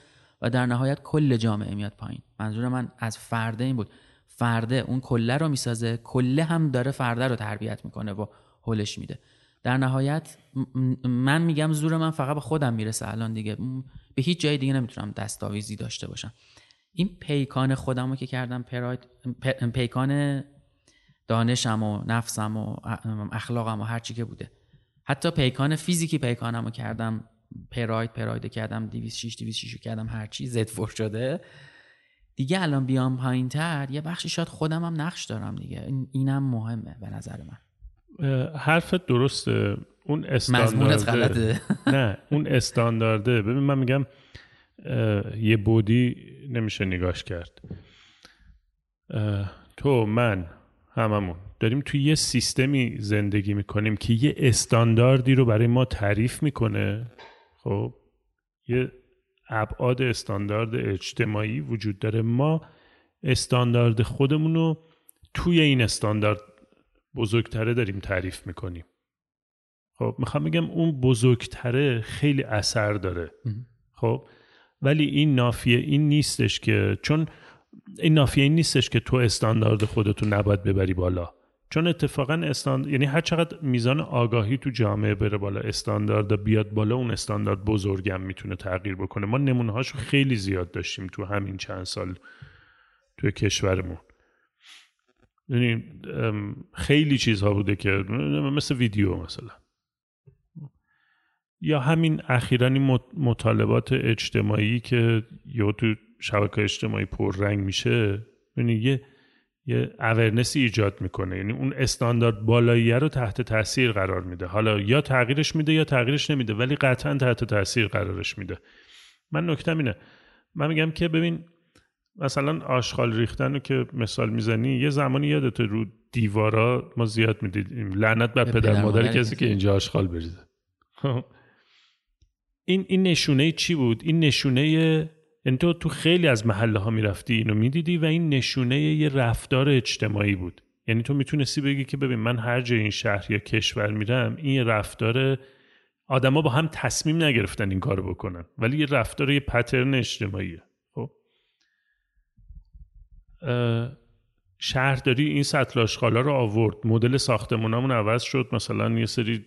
A: و در نهایت کل جامعه میاد پایین. منظور من از فرده این بود. فرده اون کله رو می‌سازه کله هم داره فرده رو تربیت می‌کنه و هلش میده. در نهایت من میگم زور من فقط به خودم می‌رسه الان دیگه. به هیچ جای دیگه نمی‌تونم دستاویزی داشته باشم. این پیکان خودم رو که کردم پراید پیکان دانشم و نفسم و اخلاقم و هرچی که بوده. حتی پیکان فیزیکی پیکانم رو کردم. پراید پراید کردم 206 206 کردم هرچی زد فور شده. دیگه الان بیام پایین تر یه بخشی شاید خودم هم نقش دارم دیگه. اینم مهمه به نظر من.
B: حرفت درسته. اون استاندارده نه اون استاندارده. ببین من میگم یه بودی نمیشه نگاش کرد. تو من هممون داریم توی یه سیستمی زندگی می‌کنیم که یه استانداردی رو برای ما تعریف می‌کنه. خب یه ابعاد استاندارد اجتماعی وجود داره. ما استاندارد خودمون رو توی این استاندارد بزرگتره داریم تعریف می‌کنیم. خب می‌خوام بگم اون بزرگتره خیلی اثر داره. خب ولی این نافیه این نیستش که چون این نافیه این نیستش که تو استاندارد خودتو نباید ببری بالا. چون اتفاقا استاند یعنی هر چقدر میزان آگاهی تو جامعه بره بالا استاندارد بیاد بالا اون استاندارد بزرگم می‌تونه تغییر بکنه. ما نمونه هاشو خیلی زیاد داشتیم تو همین چند سال تو کشورمون. یعنی خیلی چیزها بوده که مثل ویدیو مثلا. یا همین اخیرا این مطالبات اجتماعی که یا تو شبکه اجتماعی پررنگ میشه یعنی یه یه اورنسی ایجاد می‌کنه. یعنی اون استاندارد بالایی رو تحت تاثیر قرار میده. حالا یا تغییرش میده یا تغییرش نمیده ولی قطعا تحت تاثیر قرارش میده. من نکتم اینه. من میگم که ببین مثلا آشغال ریختن رو که مثال می‌زنی یه زمانی یادت رو دیوارا ما زیاد می‌دیدیم. لعنت بر پدر مادر کسی که اینجا آشغال بریزه. این این نشونه چی بود؟ این نشونه یعنی تو تو خیلی از محله ها می‌رفتی اینو می‌دیدی و این نشونه یه رفتار اجتماعی بود. یعنی تو می‌تونستی بگی که ببین من هر جای این شهر یا کشور میرم این رفتار آدما با هم تصمیم نگرفتن این کارو بکنن. ولی یه رفتار یه پترن اجتماعیه. خب؟ شهرداری این سطل آشغالا رو آورد. مدل ساختمونامون عوض شد. مثلا یه سری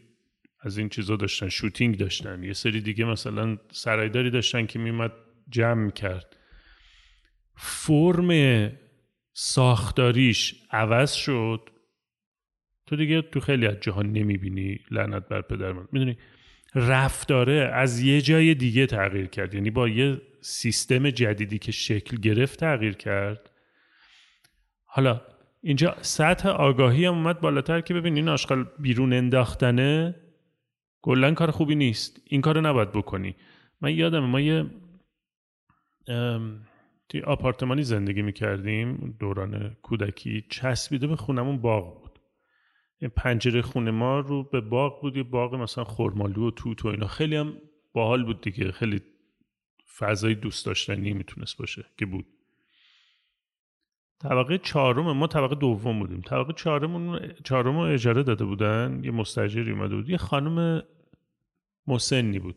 B: از این چیزا داشتن شوتینگ داشتن. یه سری دیگه مثلا سرایداری داشتن که میمد جمع کرد فرم ساختاریش عوض شد. تو دیگه تو خیلی از جهان نمی‌بینی لعنت بر پدر من. می‌دونی؟ رفتاره از یه جای دیگه تغییر کرد. یعنی با یه سیستم جدیدی که شکل گرفت تغییر کرد. حالا اینجا سطح آگاهی هم اومد بالاتر که ببین این آشغال بیرون انداختنه. کلا کار خوبی نیست. این کارو نباید بکنی. من یادم ما یه توی آپارتمانی زندگی می‌کردیم. دوران کودکی چسبیده به خونمون باغ بود. پنجره خونه ما رو به باغ بود. یه باغ مثلا خورمالو و توت و اینا. خیلی هم باحال بود دیگه. خیلی فضای دوست داشتنی می‌تونست باشه که بود. طبقه چهارم ما طبقه دوم بودیم. طبقه چهارم چهارم رو اجاره داده بودن. یه مستجری اومده بود. یه خانم مسنی بود.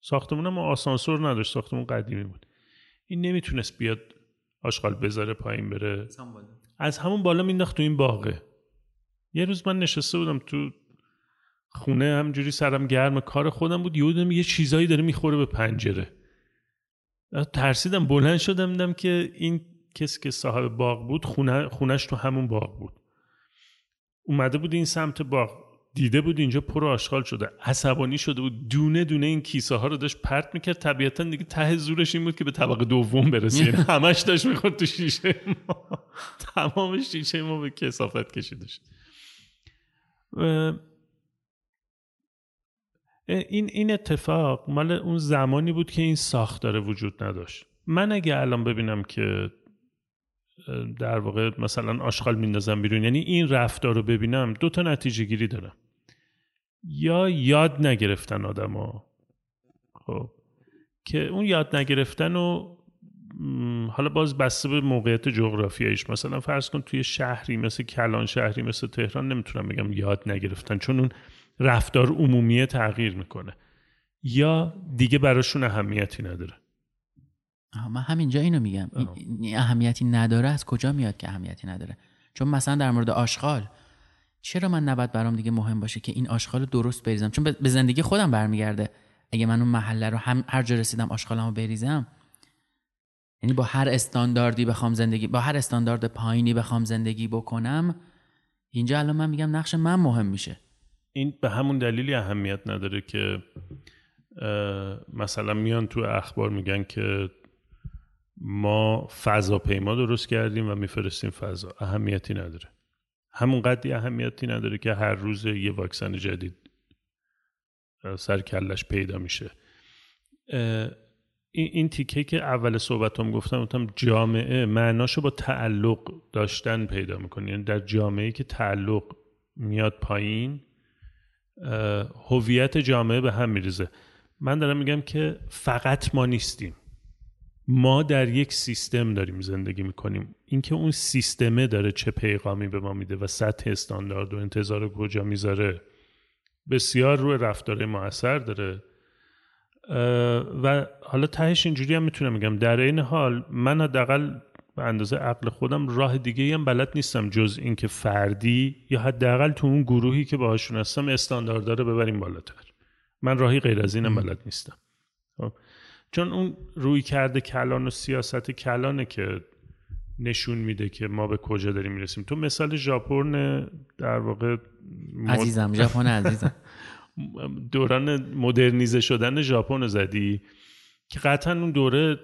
B: ساختمون ما آسانسور نداشت. ساختمون قدیمی بود. این نمی‌تونست بیاد آشغال بذاره پایین بره. از همون بالا مینداخت تو این باغه. یه روز من نشسته بودم تو خونه. همجوری سرم گرم. کار خودم بود. یهو یه چیزایی داره می‌خوره به پنجره. ترسیدم. بلند شدم. دیدم که این کسی که صاحب باغ بود خونه خونش تو همون باغ بود. اومده بود این سمت باغ دیده بود اینجا پر آشغال شده. عصبانی شده بود. دونه دونه این کیسه ها رو داشت پرت می‌کرد. طبیعتا دیگه ته زورش این بود که به طبقه دوم برسه *laughs* همش داشت می‌خورد تو شیشه ما. تمام شیشه ما به کسافت کشیده شد. این این اتفاق مال اون زمانی بود که این ساختاره وجود نداشت. من اگه الان ببینم که در واقع مثلا آشغال میندازم بیرون. یعنی این رفتار رو ببینم دو تا نتیجه گیری دارم. یا یاد نگرفتن آدما خب. که اون یاد نگرفتن و حالا باز بسته به موقعیت جغرافیاییش. مثلا فرض کن توی شهری مثل کلان شهری مثل تهران نمی‌تونم بگم یاد نگرفتن چون اون رفتار عمومیه تغییر می‌کنه. یا دیگه براشون اهمیتی نداره.
A: من همینجا اینو میگم. این اهمیتی نداره از کجا میاد که اهمیتی نداره؟ چون مثلا در مورد آشغال چرا من نباید برام دیگه مهم باشه که این آشغال رو درست بریزم؟ چون به زندگی خودم برمیگرده. اگه من اون محله رو هم هر جا رسیدم آشغالمو بریزم یعنی با هر استانداردی بخوام زندگی با هر استاندارد پایینی بخوام زندگی بکنم اینجا الان من میگم نقش من مهم میشه.
B: این به همون دلیلی اهمیت نداره که مثلا میان تو اخبار میگن که ما فضاپیما درست کردیم و میفرستیم فضا. اهمیتی نداره. همون قدری اهمیتی نداره که هر روز یه واکسن جدید سر کلش پیدا میشه. این تیکه که اول صحبتم گفتم گفتم جامعه معناشو با تعلق داشتن پیدا می‌کنه. یعنی در جامعه که تعلق میاد پایین هویت جامعه به هم میریزه. من دارم میگم که فقط ما نیستیم. ما در یک سیستم داریم زندگی می‌کنیم. اینکه اون سیستمه داره چه پیغامی به ما میده و سطح استاندارد و انتظار کجا می‌ذاره بسیار روی رفتار ما اثر داره. و حالا تهش اینجوری هم می‌تونم میگم در این حال من حداقل به اندازه عقل خودم راه دیگه هم بلد نیستم جز اینکه فردی یا حداقل تو اون گروهی که باهاشون هستم استاندارد رو ببریم بالاتر. من راهی غیر از اینم بلد نیستم. خب. چون اون روی کرده کلان و سیاست کلانه که نشون میده که ما به کجا داریم می‌رسیم. تو مثال ژاپن در واقع
A: عزیزم ژاپن عزیزم. *laughs*
B: دوران مدرنیزه شدن ژاپن زدی که قطعا اون دوره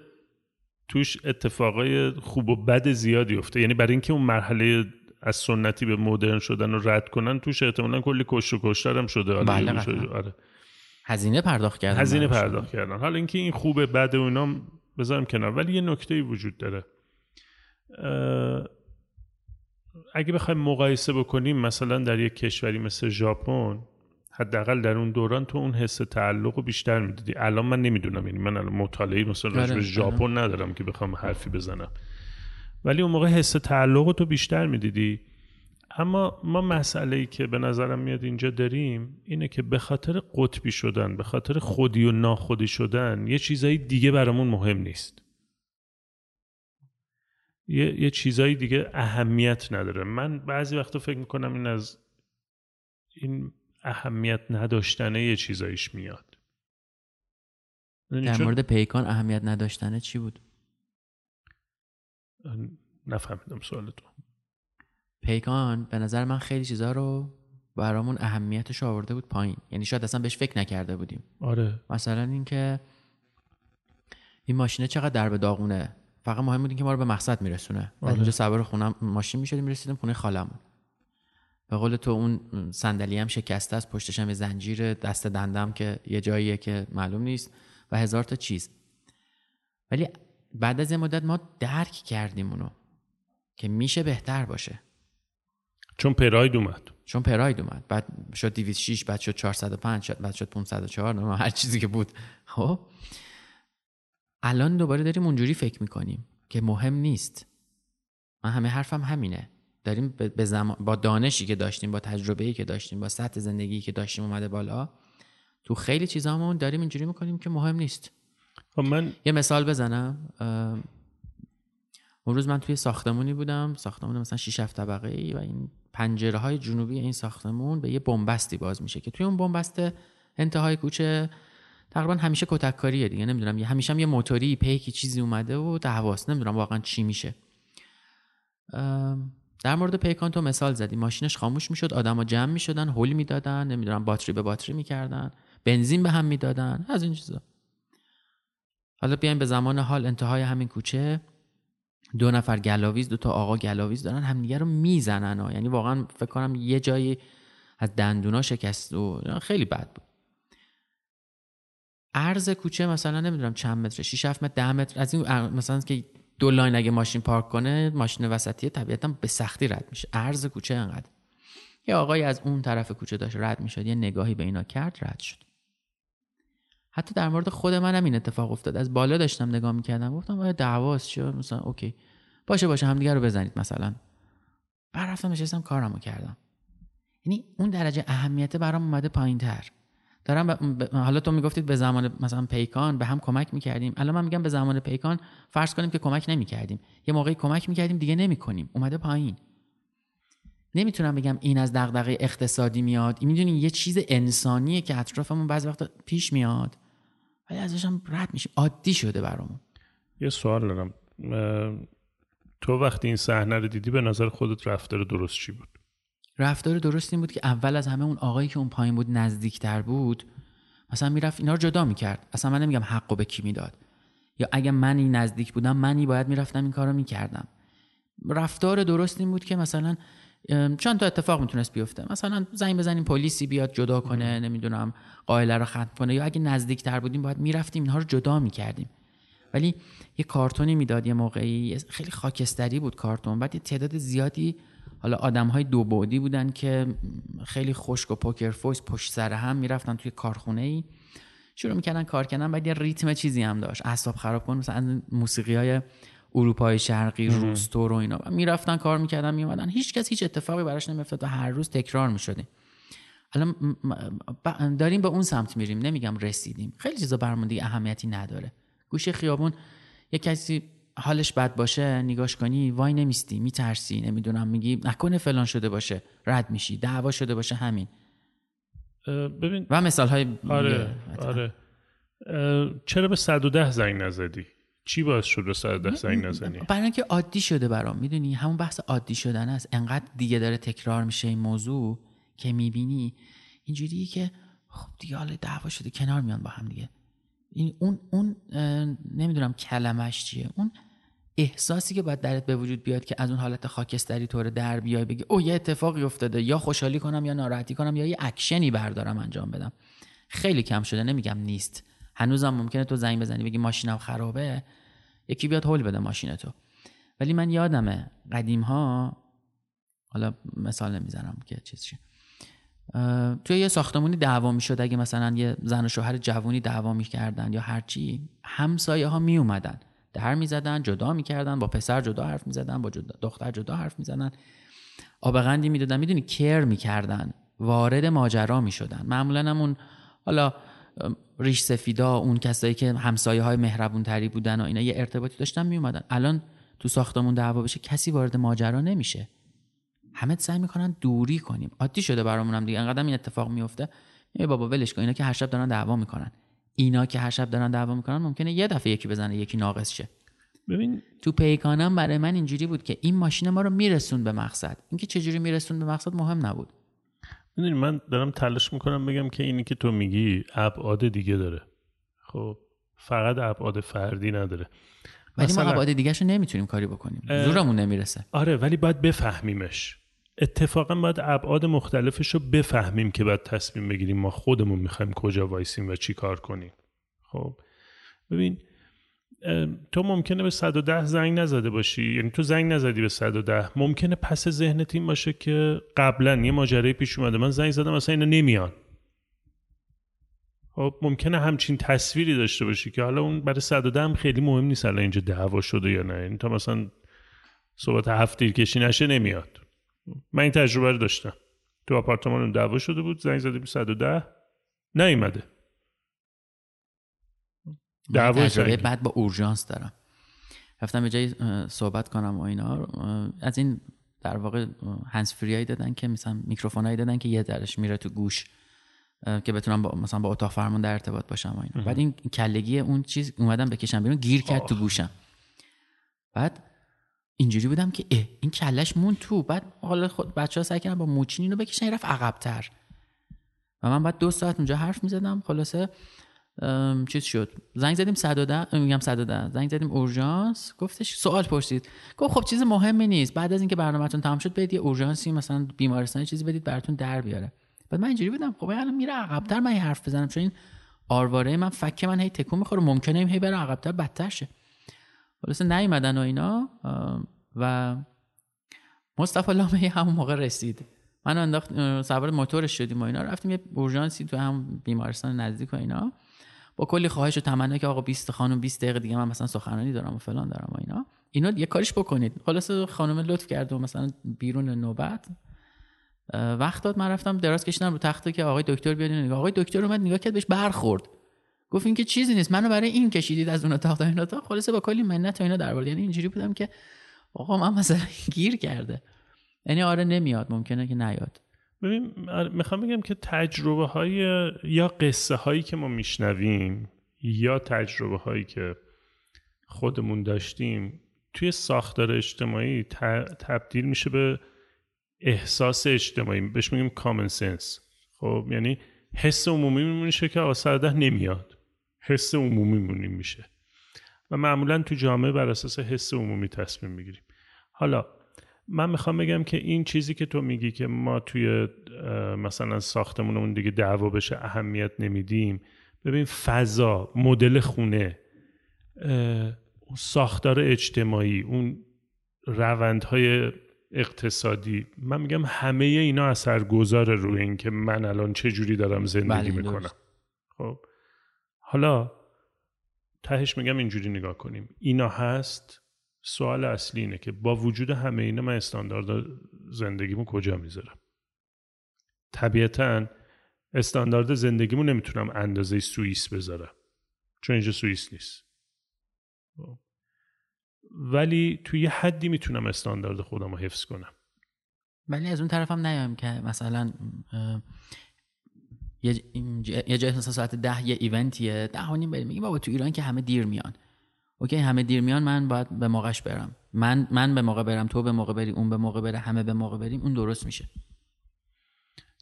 B: توش اتفاقای خوب و بد زیادی افته یعنی برای اینکه اون مرحله از سنتی به مدرن شدن رو رد کنن توش احتمالا کلی کشت و کشتر هم شده.
A: بله آره. هزینه پرداخت کردن
B: هزینه پرداخت کردن. حالا اینکه این خوبه بد اونا بذارم کنار. ولی یه نکته وجود داره. اگه بخوایم مقایسه بکنیم مثلا در یک کشوری مثل ژاپن حداقل در اون دوران تو اون حس تعلق رو بیشتر می‌دیدی. الان من نمی‌دونم یعنی من الان مطالعه مثلا راجع به آره، ژاپن ندارم که بخوام حرفی بزنم. ولی اون موقع حس تعلق رو تو بیشتر می‌دیدی. اما ما مسئله ای که به نظرم میاد اینجا داریم اینه که به خاطر قطبی شدن به خاطر خودی و ناخودی شدن یه چیزایی دیگه برامون مهم نیست. یه, یه چیزایی دیگه اهمیت نداره. من بعضی وقتا فکر می‌کنم این از این اهمیت نداشتنه یه چیزایش میاد.
A: در مورد پیکان اهمیت نداشتنه چی بود؟
B: نفهمیدم سوال تو
A: پیکان به نظر من خیلی چیزها رو برامون اهمیتش آورده بود پایین. یعنی شاید اصلا بهش فکر نکرده بودیم.
B: آره.
A: مثلا اینکه این ماشینه چقدر درب داغونه. فقط مهم بود که ما رو به مقصد میرسونه. آره. اینجا سوار خونه ماشین می‌شدیم می‌رسیدیم خونه خالمون به قول تو اون صندلی هم شکسته است پشتش هم یه زنجیر دست دندم که یه جاییه که معلوم نیست و هزار تا چیز. ولی بعد از یه مدت ما درک کردیم اونو که میشه بهتر باشه.
B: چون پراید اومد.
A: چون پراید اومد. بعد شد 206 بعد شد 405 شد بعد شد 504 هر چیزی که بود. خب؟ الان دوباره داریم اونجوری فکر می‌کنیم که مهم نیست. من همه حرفم همینه. داریم به زمان با دانشی که داشتیم با تجربه‌ای که داشتیم با سطح زندگی که داشتیم اومده بالا تو خیلی چیزامون داریم اینجوری می‌کنیم که مهم نیست.
B: خب من
A: یه مثال بزنم. اون روز من توی ساختمونی بودم. ساختمون مثلا 6 7 طبقه ای و این پنجره های جنوبی این ساختمون به یه بنبستی باز میشه که توی اون بنبست انتهای کوچه تقریبا همیشه کتککاریه دیگه نمی‌دونم همیشه هم یه موتوری پیکی چیزی اومده و دعواست نمی‌دونم واقعا چی میشه. در مورد پیکان تو مثال زدی ماشینش خاموش می‌شد آدما جمع می‌شدن هول می‌دادن نمی‌دونم باتری به باتری می‌کردن بنزین به هم می‌دادن از این چیزا. حالا بیایم به زمان حال انتهای همین کوچه. دو نفر گلاویز دو تا آقا گلاویز دارن همدیگه رو می‌زنن ها. یعنی واقعا فکر کنم یه جایی از دندونا شکست و خیلی بد بود. عرض کوچه مثلا نمی‌دونم چند متر 6 7 متر 10 متر از این مثلا که دو لاین اگه ماشین پارک کنه ماشین وسطی طبیعتا به سختی رد میشه. عرض کوچه انقدر. یه آقای از اون طرف کوچه داشت رد می‌شد یه نگاهی به اینا کرد رد شد. حتی در مورد خود منم این اتفاق افتاد. از بالا داشتم نگاه می‌کردم گفتم آیا دعواست؟ چه مثلا okay. باشه باشه همدیگه رو بزنید مثلا. بعد رفتم نشستم کارمو کردم. یعنی اون درجه اهمیت برام اومده پایین تر دارم ب... حالا تو می‌گفتید به زمان مثلا پیکان به هم کمک می‌کردیم. الان من میگم به زمان پیکان فرض کنیم که کمک نمی‌کردیم. یه موقعی کمک می‌کردیم دیگه نمی‌کنیم. اومده پایین. نمی‌تونم بگم این از دغدغه اقتصادی میاد. می‌دونین یه چیز انسانیه که اطرافمون بعضی وقتا پیش میاد. ولی ازش هم رد میشیم عادی شده برامون.
B: یه سوال دارم. تو وقتی این صحنه رو دیدی به نظر خودت رفتار درست چی بود؟
A: رفتار درست این بود که اول از همه اون آقایی که اون پایین بود نزدیکتر بود مثلا می‌رفت اینا رو جدا می‌کرد. اصلا من نمیگم حقو به کی می‌داد. یا اگه منی نزدیک بودم منی باید می‌رفتم این کارو می‌کردم. رفتار درست این بود که مثلا چند تا اتفاق می‌تونست بیفته. مثلا زنگ بزنیم پلیسی بیاد جدا کنه نمی‌دونم قائله رو ختم کنه. یا اگه نزدیکتر بودیم باید می‌رفتیم اینها رو جدا می‌کردیم. ولی یه کارتونی می‌داد یه موقعی خیلی خاکستری بود کارتون. بعد یه تعداد زیادی حالا آدم های دو بعدی بودن که خیلی خشک و پوکر فویس پشت سر هم می‌رفتن توی کارخونه ای شروع می‌کردن کار کردن بعد یه ریتم چیزی هم داشت. اعصاب خراب کن مثلا موسیقی های اروپای شرقی روستور و اینا. می‌رفتن کار می‌کردن میومدن هیچ کس هیچ اتفاقی براش نمیافتاد و هر روز تکرار می‌شدیم. الان داریم به اون سمت میریم. نمیگم رسیدیم. خیلی چیزا برامون دیگه اهمیتی نداره. گوشه خیابون یه کسی حالش بد باشه نگاش کنی وای نمیستی میترسی نمی‌دونم میگی نکنه فلان شده باشه رد میشی دعوا شده باشه همین.
B: ببین
A: و مثال های
B: آره. آره چرا به 110 زنگ نزدی؟ چی باعث شد به 110 زنگ نزنی؟
A: برای اینکه عادی شده برام. می‌دونی همون بحث عادی شدن است. انقدر دیگه داره تکرار میشه این موضوع که می‌بینی اینجوریه که خب دیگه حالا دعوا شده کنار میان با هم دیگه. این اون اون نمی‌دونم کلمش چیه. اون احساسی که باید درت به وجود بیاد که از اون حالت خاکستری طور در بیای بگی او یه اتفاقی افتاده. یا خوشحالی کنم یا ناراحتی کنم یا یه اکشنی بردارم انجام بدم. خیلی کم شده نمیگم نیست. هنوزم ممکنه تو زنگ بزنی بگی ماشینم خرابه یکی بیاد هول بده ماشین تو. ولی من یادمه قدیم ها حالا مثال نمی‌زنم که چیز چیه. توی یه ساختمونی دعوا می‌شد اگه مثلا یه زن و شوهر جوونی دعوا می‌کردن یا هرچی همسایه ها می اومدن در می‌زدن جدا می‌کردن با پسر جدا حرف می‌زدن با جدا دختر جدا حرف می‌زدن. آبغندی می‌دادن می‌دونی کر می‌کردن. وارد ماجرا می‌شدن. معمولا همون حالا ریش سفیدا اون کسایی که همسایه های مهربون تری بودن و اینا یه ارتباطی داشتن می اومدن الان تو ساختمون دعوا بشه کسی وارد ماجرا نمیشه. همه سعی می‌کنن دوری کنیم. عادی شده برامون هم دیگه. انقدر این اتفاق میفته ای بابا ولش کن. اینا که هر شب دارن دعوا می‌کنن. اینا که هر شب دارن دعوا می‌کنن ممکنه یه دفعه یکی بزنه یکی ناقص شه.
B: ببین
A: تو پیکانم برای من اینجوری بود که این ماشین ما رو میرسون به مقصد. اینکه چجوری میرسون به مقصد مهم نبود.
B: می‌دونی من دارم تلاش می‌کنم بگم که اینی که تو میگی ابعاد دیگه داره. خب فقط ابعاد فردی نداره.
A: ولی ما ابعاد دیگه رو نمی‌تونیم کاری بکنیم. زورمون نمی‌رسه.
B: آره ولی باید بفهمیمش. اتفاقا باید ابعاد مختلفش رو بفهمیم که باید تصمیم بگیریم ما خودمون می‌خوایم کجا وایسیم و چی کار کنیم. خب ببین تو ممکنه به 110 زنگ نزده باشی. یعنی تو زنگ نزدی به 110 ممکنه پس ذهنت این باشه که قبلا یه ماجرای پیش اومده. من زنگ زدم مثلا اینا نمیان. خب ممکنه همچین تصویری داشته باشی که حالا اون برای 110 هم خیلی مهم نیست الان اینجا دعوا شده یا نه. یعنی تا مثلا صحبت هفت کشی نشه نمیاد. من این تجربه رو داشتم. تو آپارتمان دعوا شده بود. زنگ زدیم 110 نیومده.
A: دعوا بعد با اورژانس دارم. رفتم به جای صحبت کنم و اینا از این در واقع هنس فری دادن که مثلا میکروفون هایی دادن که یه درش میره تو گوش که بتونم با مثلا با اتاق فرمون در ارتباط باشم و اینا. بعد این کلگی اون چیز اومدم بکشم بیرون گیر کرد تو گوشم. بعد اینجوری بودم که اه این کلش مون تو. بعد حالا خود بچه ها سعی کردن با موچین اینو بکشن رفت عقبتر. و من بعد دو ساعت اونجا حرف می‌زدم خلاصه چیز شد. زنگ زدیم 110 میگم 110 زنگ زدیم اورژانس. گفتش سوال پرسید. گفت خب چیز مهمی نیست. بعد از اینکه برنامهتون تمام شد برید یه اورژانسی مثلا بیمارستان چیزی بدید براتون در بیاره. بعد من اینجوری بودم. خب الان میره عقبتر من حرف بزنم. چون این آرواره من فک من هی تکون می‌خوره. ممکنه هی بره عقبتر بدتر شه. خلاصه نیومدن و اینا. و مصطفی لامه همون موقع رسید. من انداخت سوار موتورش شدیم و اینا. رفتیم یه اورژانسی تو هم بیمارستان نزدیک و اینا. با کلی خواهش و تمنا که آقا 20 خانم 20 دقیقه دیگه من مثلا سخنرانی دارم و فلان دارم و اینا. اینا یه کاریش بکنید. خلاص خانم لطف کرد و مثلا بیرون نوبت. وقت داد. من رفتم دراز کشیدم رو تخته که آقای دکتر بیاد نگاه. آقای دکتر اومد نگاه کرد بهش برخورد. گفت این که چیزی نیست. منو برای این کشیدید از اون اتاق تا این اتاق. خلاصه با کلی منت و اینا درباره یعنی اینجوری بودم که آقا من مثلا *laughs* گیر کرده. یعنی آره نمیاد. ممکنه که نیاد.
B: ببین آره، می‌خوام بگم که تجربه های یا قصه هایی که ما میشنویم یا تجربه هایی که خودمون داشتیم توی ساختار اجتماعی تبدیل میشه به احساس اجتماعی. بهش میگیم کامن سنس خب یعنی حس عمومی میشه که آسرده نمیاد. حس عمومی میشه. و معمولا تو جامعه بر اساس حس عمومی تصمیم می‌گیریم. حالا من می‌خوام بگم که این چیزی که تو میگی که ما توی مثلا ساختمونمون دیگه دعوا بشه اهمیت نمیدیم. ببین فضا مدل خونه ساختار اجتماعی اون روندهای اقتصادی. من میگم همه اینا اثرگذار روی این که من الان چه جوری دارم زندگی بله می‌کنم. خب؟ حالا تهش میگم اینجوری نگاه کنیم. اینا هست سوال اصلی اینه که با وجود همه اینا من استاندارد زندگیمو کجا می‌ذارم؟ طبیعتا استاندارد زندگیمو نمی‌تونم اندازه سوئیس بذارم چون اینجا سوئیس نیست. خب. ولی توی یه حدی می‌تونم استاندارد خودم رو حفظ کنم.
A: ولی از اون طرفم نیام که مثلا یه جای مثلا ساعت ده یه ایونتیه ده و نیم بریم. میگیم بابا تو ایران که همه دیر میان. اوکی همه دیر میان من باید به موقعش برم. من من به موقع برم تو به موقع بری اون به موقع بره همه به موقع بریم اون درست میشه.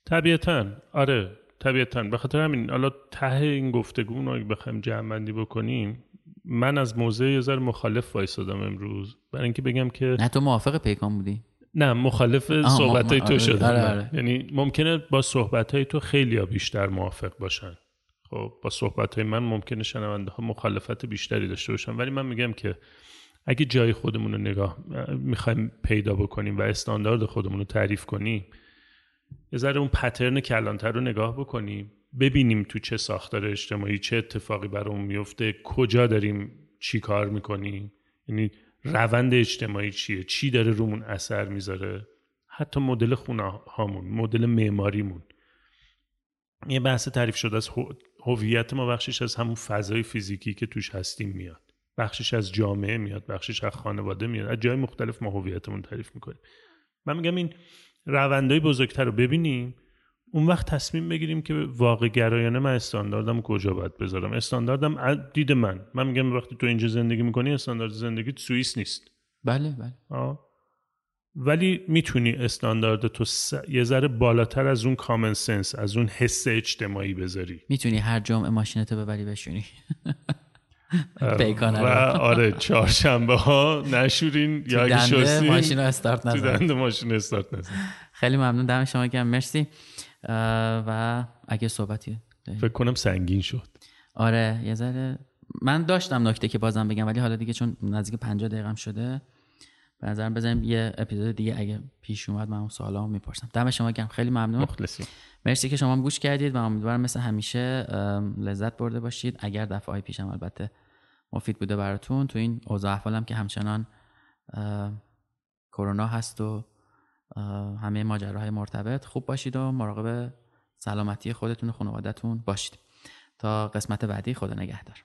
B: طبیعتا آره طبیعتا. به خاطر همین حالا ته این گفتگو رو بخوایم جمع بکنیم من از موضع یه ذره مخالف وایسادم امروز. برای اینکه بگم که
A: نه تو موافق پیکان بودی؟
B: نه مخالف صحبت های تو شدم. آره آره. یعنی ممکنه با صحبت های تو خیلی ها بیشتر موافق باشن. خب با صحبت های من ممکنه شنونده ها مخالفت بیشتری داشته باشن. ولی من میگم که اگه جای خودمون رو نگاه می‌خوایم پیدا بکنیم و استاندارد خودمون رو تعریف کنیم یه ذره اون پترن کلانتر رو نگاه بکنیم ببینیم تو چه ساختار اجتماعی چه اتفاقی برامون میفته کجا داریم چی کار می‌کنیم یعنی روند اجتماعی چیه چی داره رومون اثر می‌ذاره حتی مدل خونه هامون مدل معماریمون. یه بحث تعریف شده از هویت ما بخشش از همون فضای فیزیکی که توش هستیم میاد. بخشش از جامعه میاد بخشش از خانواده میاد. از جای مختلف ما هویتمون تعریف می‌کنیم. من میگم این روندهای بزرگتر رو ببینیم اون وقت تصمیم بگیریم که واقع گرایانه من استانداردم کجا باید بذارم. استانداردم دید من. من میگم وقتی تو اینجا زندگی می‌کنی استاندارد زندگی سوئیس نیست.
A: بله بله.
B: آه. ولی می‌تونی استاندارد تو س... یه ذره بالاتر از اون کامن سنس از اون حس اجتماعی بذاری.
A: می‌تونی هر جمعه ماشینتو ببری بشونی
B: و آره چهارشنبه ها نشورین یا اگه شستی
A: ماشین استارت نزن
B: تو دنده ماشین استارت نزن
A: خیلی ممنون دم شما گرم. مرسی. و اگه صحبتی
B: فکر کنم سنگین شد.
A: آره یه ذره. من داشتم نکته که بازم بگم ولی حالا دیگه چون نزدیک 50 دقیقه شده. به نظرم بزنیم یه اپیزود دیگه. اگه پیش اومد من اون سوالامو می‌پرسم. دم شما گرم. خیلی ممنون.
B: مخلصی
A: مرسی که شما گوش کردید و امیدوارم مثل همیشه لذت برده باشید. اگر دفعه های پیشم البته مفید بوده براتون تو این اوضاع احوالم که همچنان کرونا هست و همه ماجراهای مرتبط خوب باشید و مراقب سلامتی خودتون و خانوادهتون باشید. تا قسمت بعدی خدا نگهدار.